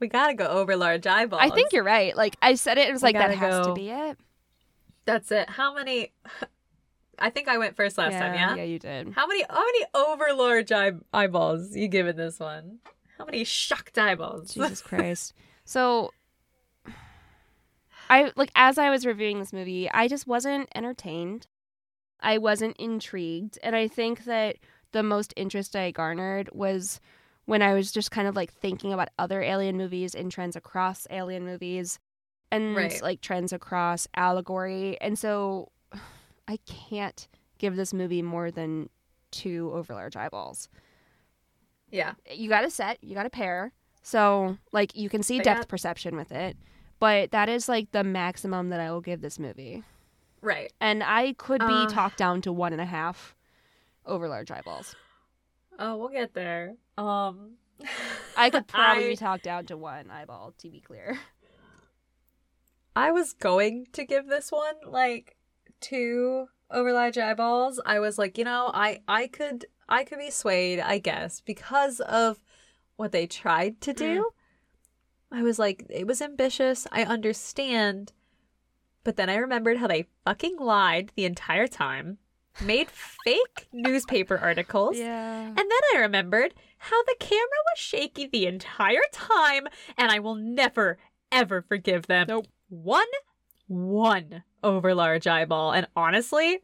Speaker 1: we gotta go over large eyeballs.
Speaker 2: I think you're right. Like I said it, it was
Speaker 1: We
Speaker 2: like that has to be it.
Speaker 1: That's it. How many I think I went first last time. Yeah.
Speaker 2: Yeah, you did.
Speaker 1: How many how many overlarge eye- eyeballs you giving this one? How many shocked eyeballs?
Speaker 2: Jesus Christ. So I like as I was reviewing this movie, I just wasn't entertained. I wasn't intrigued, and I think that the most interest I garnered was when I was just kind of like thinking about other alien movies and trends across alien movies and
Speaker 1: Right.
Speaker 2: like trends across allegory. And so I can't give this movie more than two overlarge eyeballs
Speaker 1: yeah.
Speaker 2: you got a set, you got a pair. So, like, you can see
Speaker 1: But
Speaker 2: depth
Speaker 1: yeah.
Speaker 2: perception with it. But that is like the maximum that I will give this movie.
Speaker 1: Right.
Speaker 2: And I could be
Speaker 1: Uh.
Speaker 2: talked down to one and a half over large eyeballs.
Speaker 1: Oh, we'll get there. Um
Speaker 2: I could probably
Speaker 1: I-
Speaker 2: be talked down to one eyeball, to be clear.
Speaker 1: I was going to give this one like two overlarge eyeballs. I was like, you know, I I could I could be swayed, I guess, because of what they tried to do. I was like, it was ambitious. I understand. But then I remembered how they fucking lied the entire time, made fake newspaper articles.
Speaker 2: Yeah.
Speaker 1: And then I remembered how the camera was shaky the entire time, and I will never, ever forgive them.
Speaker 2: Nope.
Speaker 1: One, one overlarge eyeball. And honestly,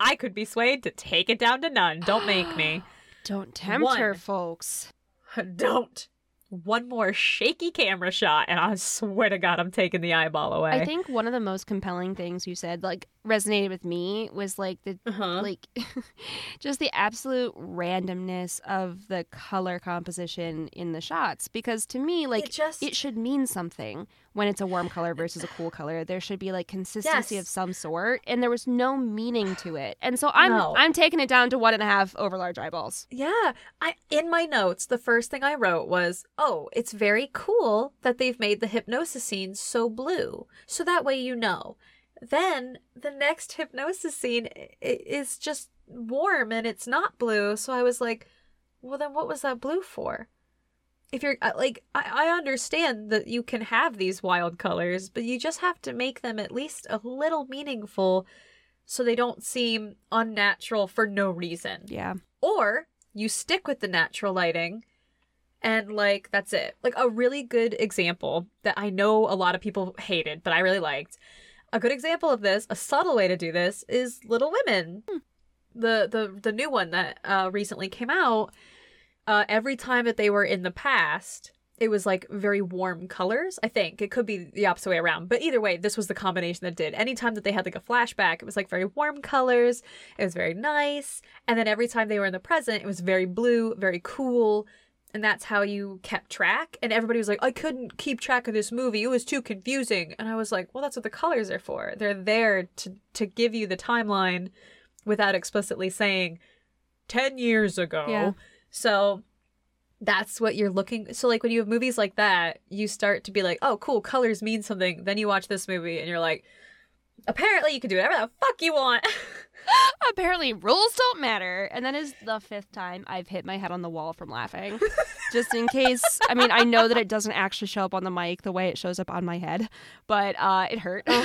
Speaker 1: I could be swayed to take it down to none. Don't make me.
Speaker 2: Don't tempt her, folks.
Speaker 1: Don't. One more shaky camera shot, and I swear to God, I'm taking the eyeball away.
Speaker 2: I think one of the most compelling things you said, like, resonated with me was like the
Speaker 1: Uh-huh.
Speaker 2: like just the absolute randomness of the color composition in the shots because to me like
Speaker 1: it just
Speaker 2: it should mean something when it's a warm color versus a cool color there should be like consistency
Speaker 1: Yes.
Speaker 2: of some sort and there was no meaning to it and so i'm
Speaker 1: No.
Speaker 2: i'm taking it down to one and a half over large eyeballs
Speaker 1: Yeah, I in my notes, the first thing I wrote was, "Oh, it's very cool that they've made the hypnosis scene so blue, so that way you know." Then the next hypnosis scene is just warm and it's not blue, so I was like, "Well, then what was that blue for?" If you're uh, like, I, I understand that you can have these wild colors, but you just have to make them at least a little meaningful, so they don't seem unnatural for no reason.
Speaker 2: Yeah.
Speaker 1: Or you stick with the natural lighting and like that's it. Like a really good example that i know a lot of people hated but i really liked a good example of this a subtle way to do this is little women. The the the new one that uh recently came out uh every time that they were in the past it was like very warm colors i think. It could be the opposite way around but either way this was the combination that did. Anytime that they had like a flashback it was like very warm colors it was very nice and then every time they were in the present it was very blue very cool and that's how you kept track and everybody was like i couldn't keep track of this movie. It was too confusing. And i was like well that's what the colors are for. They're there to to give you the timeline without explicitly saying 10 years ago.
Speaker 2: Yeah.
Speaker 1: so that's what you're looking so like when you have movies like that you start to be like oh cool colors mean something. Then you watch this movie and you're like apparently you can do whatever the fuck you want
Speaker 2: apparently rules don't matter and that is the fifth time i've hit my head on the wall from laughing just in case i mean i know that it doesn't actually show up on the mic the way it shows up on my head but uh it hurt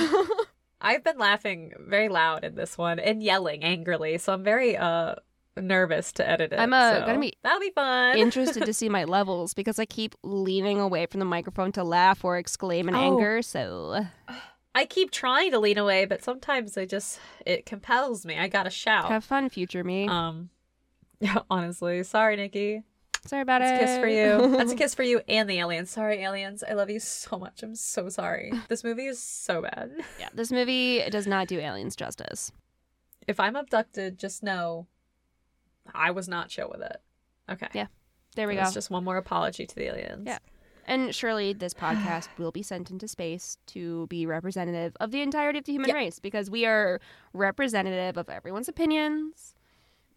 Speaker 1: I've been laughing very loud in this one and yelling angrily, so I'm very uh nervous to edit it.
Speaker 2: I'm, uh,
Speaker 1: so
Speaker 2: gonna be
Speaker 1: that'll be fun.
Speaker 2: interested to see my levels because I keep leaning away from the microphone to laugh or exclaim in
Speaker 1: Oh.
Speaker 2: anger. So
Speaker 1: I keep trying to lean away, but sometimes I just it compels me. I gotta shout.
Speaker 2: have fun, future me.
Speaker 1: Um, yeah, honestly, sorry, Nikki.
Speaker 2: Sorry about
Speaker 1: That's
Speaker 2: it.
Speaker 1: a kiss for you. That's a kiss for you and the aliens. Sorry, aliens. I love you so much. I'm so sorry. This movie is so bad.
Speaker 2: yeah, this movie does not do aliens justice.
Speaker 1: If I'm abducted, just know I was not chill with it. Okay.
Speaker 2: Yeah, There we go.
Speaker 1: It's just one more apology to the aliens.
Speaker 2: Yeah. And surely this podcast will be sent into space to be representative of the entirety of the human
Speaker 1: Yep.
Speaker 2: race because we are representative of everyone's opinions.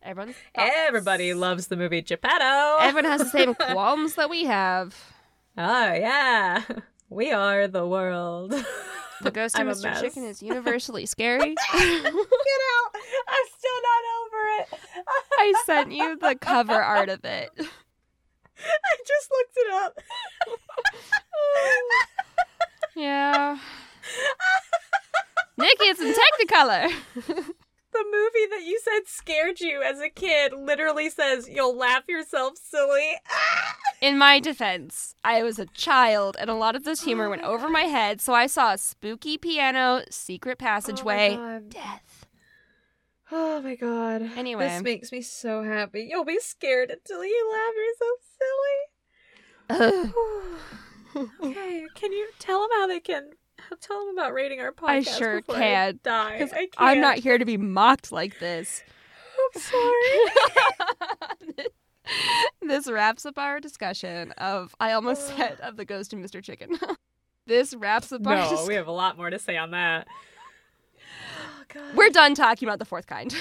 Speaker 2: Everyone's thoughts.
Speaker 1: Everybody loves the movie Geppetto.
Speaker 2: Everyone has the same qualms that we have.
Speaker 1: Oh yeah, we are the world.
Speaker 2: The ghost of Mr.
Speaker 1: mess.
Speaker 2: Chicken is universally scary.
Speaker 1: Get out! I'm still not over it.
Speaker 2: I sent you the cover art of it.
Speaker 1: I just looked it up.
Speaker 2: Yeah. Nikki, it's in Technicolor.
Speaker 1: the movie that you said scared you as a kid literally says you'll laugh yourself silly.
Speaker 2: In my defense, I was a child and a lot of this humor
Speaker 1: Oh
Speaker 2: went over my head, so I saw a spooky piano, secret oh passageway,
Speaker 1: God.
Speaker 2: death.
Speaker 1: Oh my god.
Speaker 2: Anyway.
Speaker 1: This makes me so happy. You'll be scared until you laugh You're
Speaker 2: so
Speaker 1: silly. okay, can you tell them how they can tell them about rating our podcast?
Speaker 2: I sure can,
Speaker 1: I die. I can't.
Speaker 2: I'm not here to be mocked like this.
Speaker 1: I'm sorry.
Speaker 2: this wraps up our discussion of I almost said of the ghost of Mr. Chicken. this wraps up our
Speaker 1: no, we have a lot more to say on that. God.
Speaker 2: We're done talking about the fourth kind.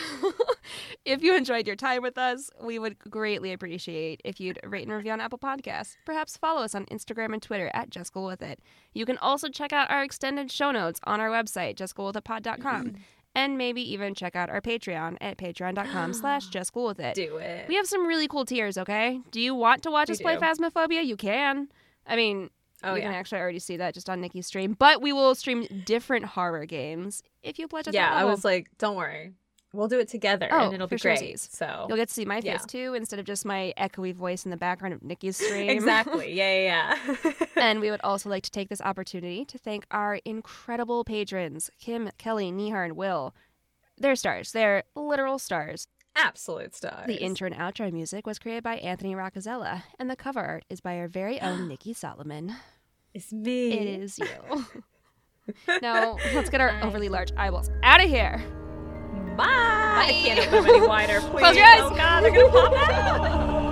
Speaker 2: if you enjoyed your time with us, we would greatly appreciate if you'd rate and review on Apple Podcasts. Perhaps follow us on Instagram and Twitter at Just With It. You can also check out our extended show notes on our website, justcoolwithitpod.com. Mm-hmm. and maybe even check out our Patreon at patreon.com slash Just Cool With It.
Speaker 1: do it.
Speaker 2: We have some really cool tiers, okay? Do you want to watch
Speaker 1: We
Speaker 2: us play. Phasmophobia? You can. I mean,
Speaker 1: oh
Speaker 2: you
Speaker 1: yeah.
Speaker 2: can actually already see that just on Nikki's stream. But we will stream different horror games if you pledge
Speaker 1: Yeah, I was like, don't worry. We'll do it together
Speaker 2: Oh,
Speaker 1: and it'll be great. So
Speaker 2: You'll get to see my face
Speaker 1: Yeah.
Speaker 2: too instead of just my echoey voice in the background of Nikki's stream.
Speaker 1: Exactly. Yeah, yeah, yeah.
Speaker 2: and we would also like to take this opportunity to thank our incredible patrons Kim, Kelly, Nihar, and Will. They're stars. They're literal stars.
Speaker 1: Absolute stars.
Speaker 2: The intro and outro music was created by Anthony Roccazella, and the cover art is by our very own Nikki Solomon.
Speaker 1: is me.
Speaker 2: It is you. now, let's get our
Speaker 1: Bye.
Speaker 2: overly large eyeballs out of here.
Speaker 1: Bye. I can't open them any wider. Please.
Speaker 2: Close your eyes.
Speaker 1: Oh God, they're gonna pop out.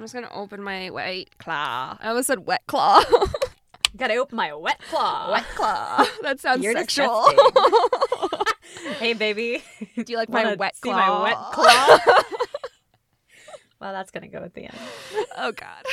Speaker 2: I'm just gonna open my white claw. I almost said wet claw.
Speaker 1: Gotta open my wet claw.
Speaker 2: wet claw. That sounds
Speaker 1: You're
Speaker 2: sexual.
Speaker 1: hey, baby.
Speaker 2: Do you like my wet
Speaker 1: see
Speaker 2: claw?
Speaker 1: my wet claw? well, that's gonna go at the end.
Speaker 2: oh God.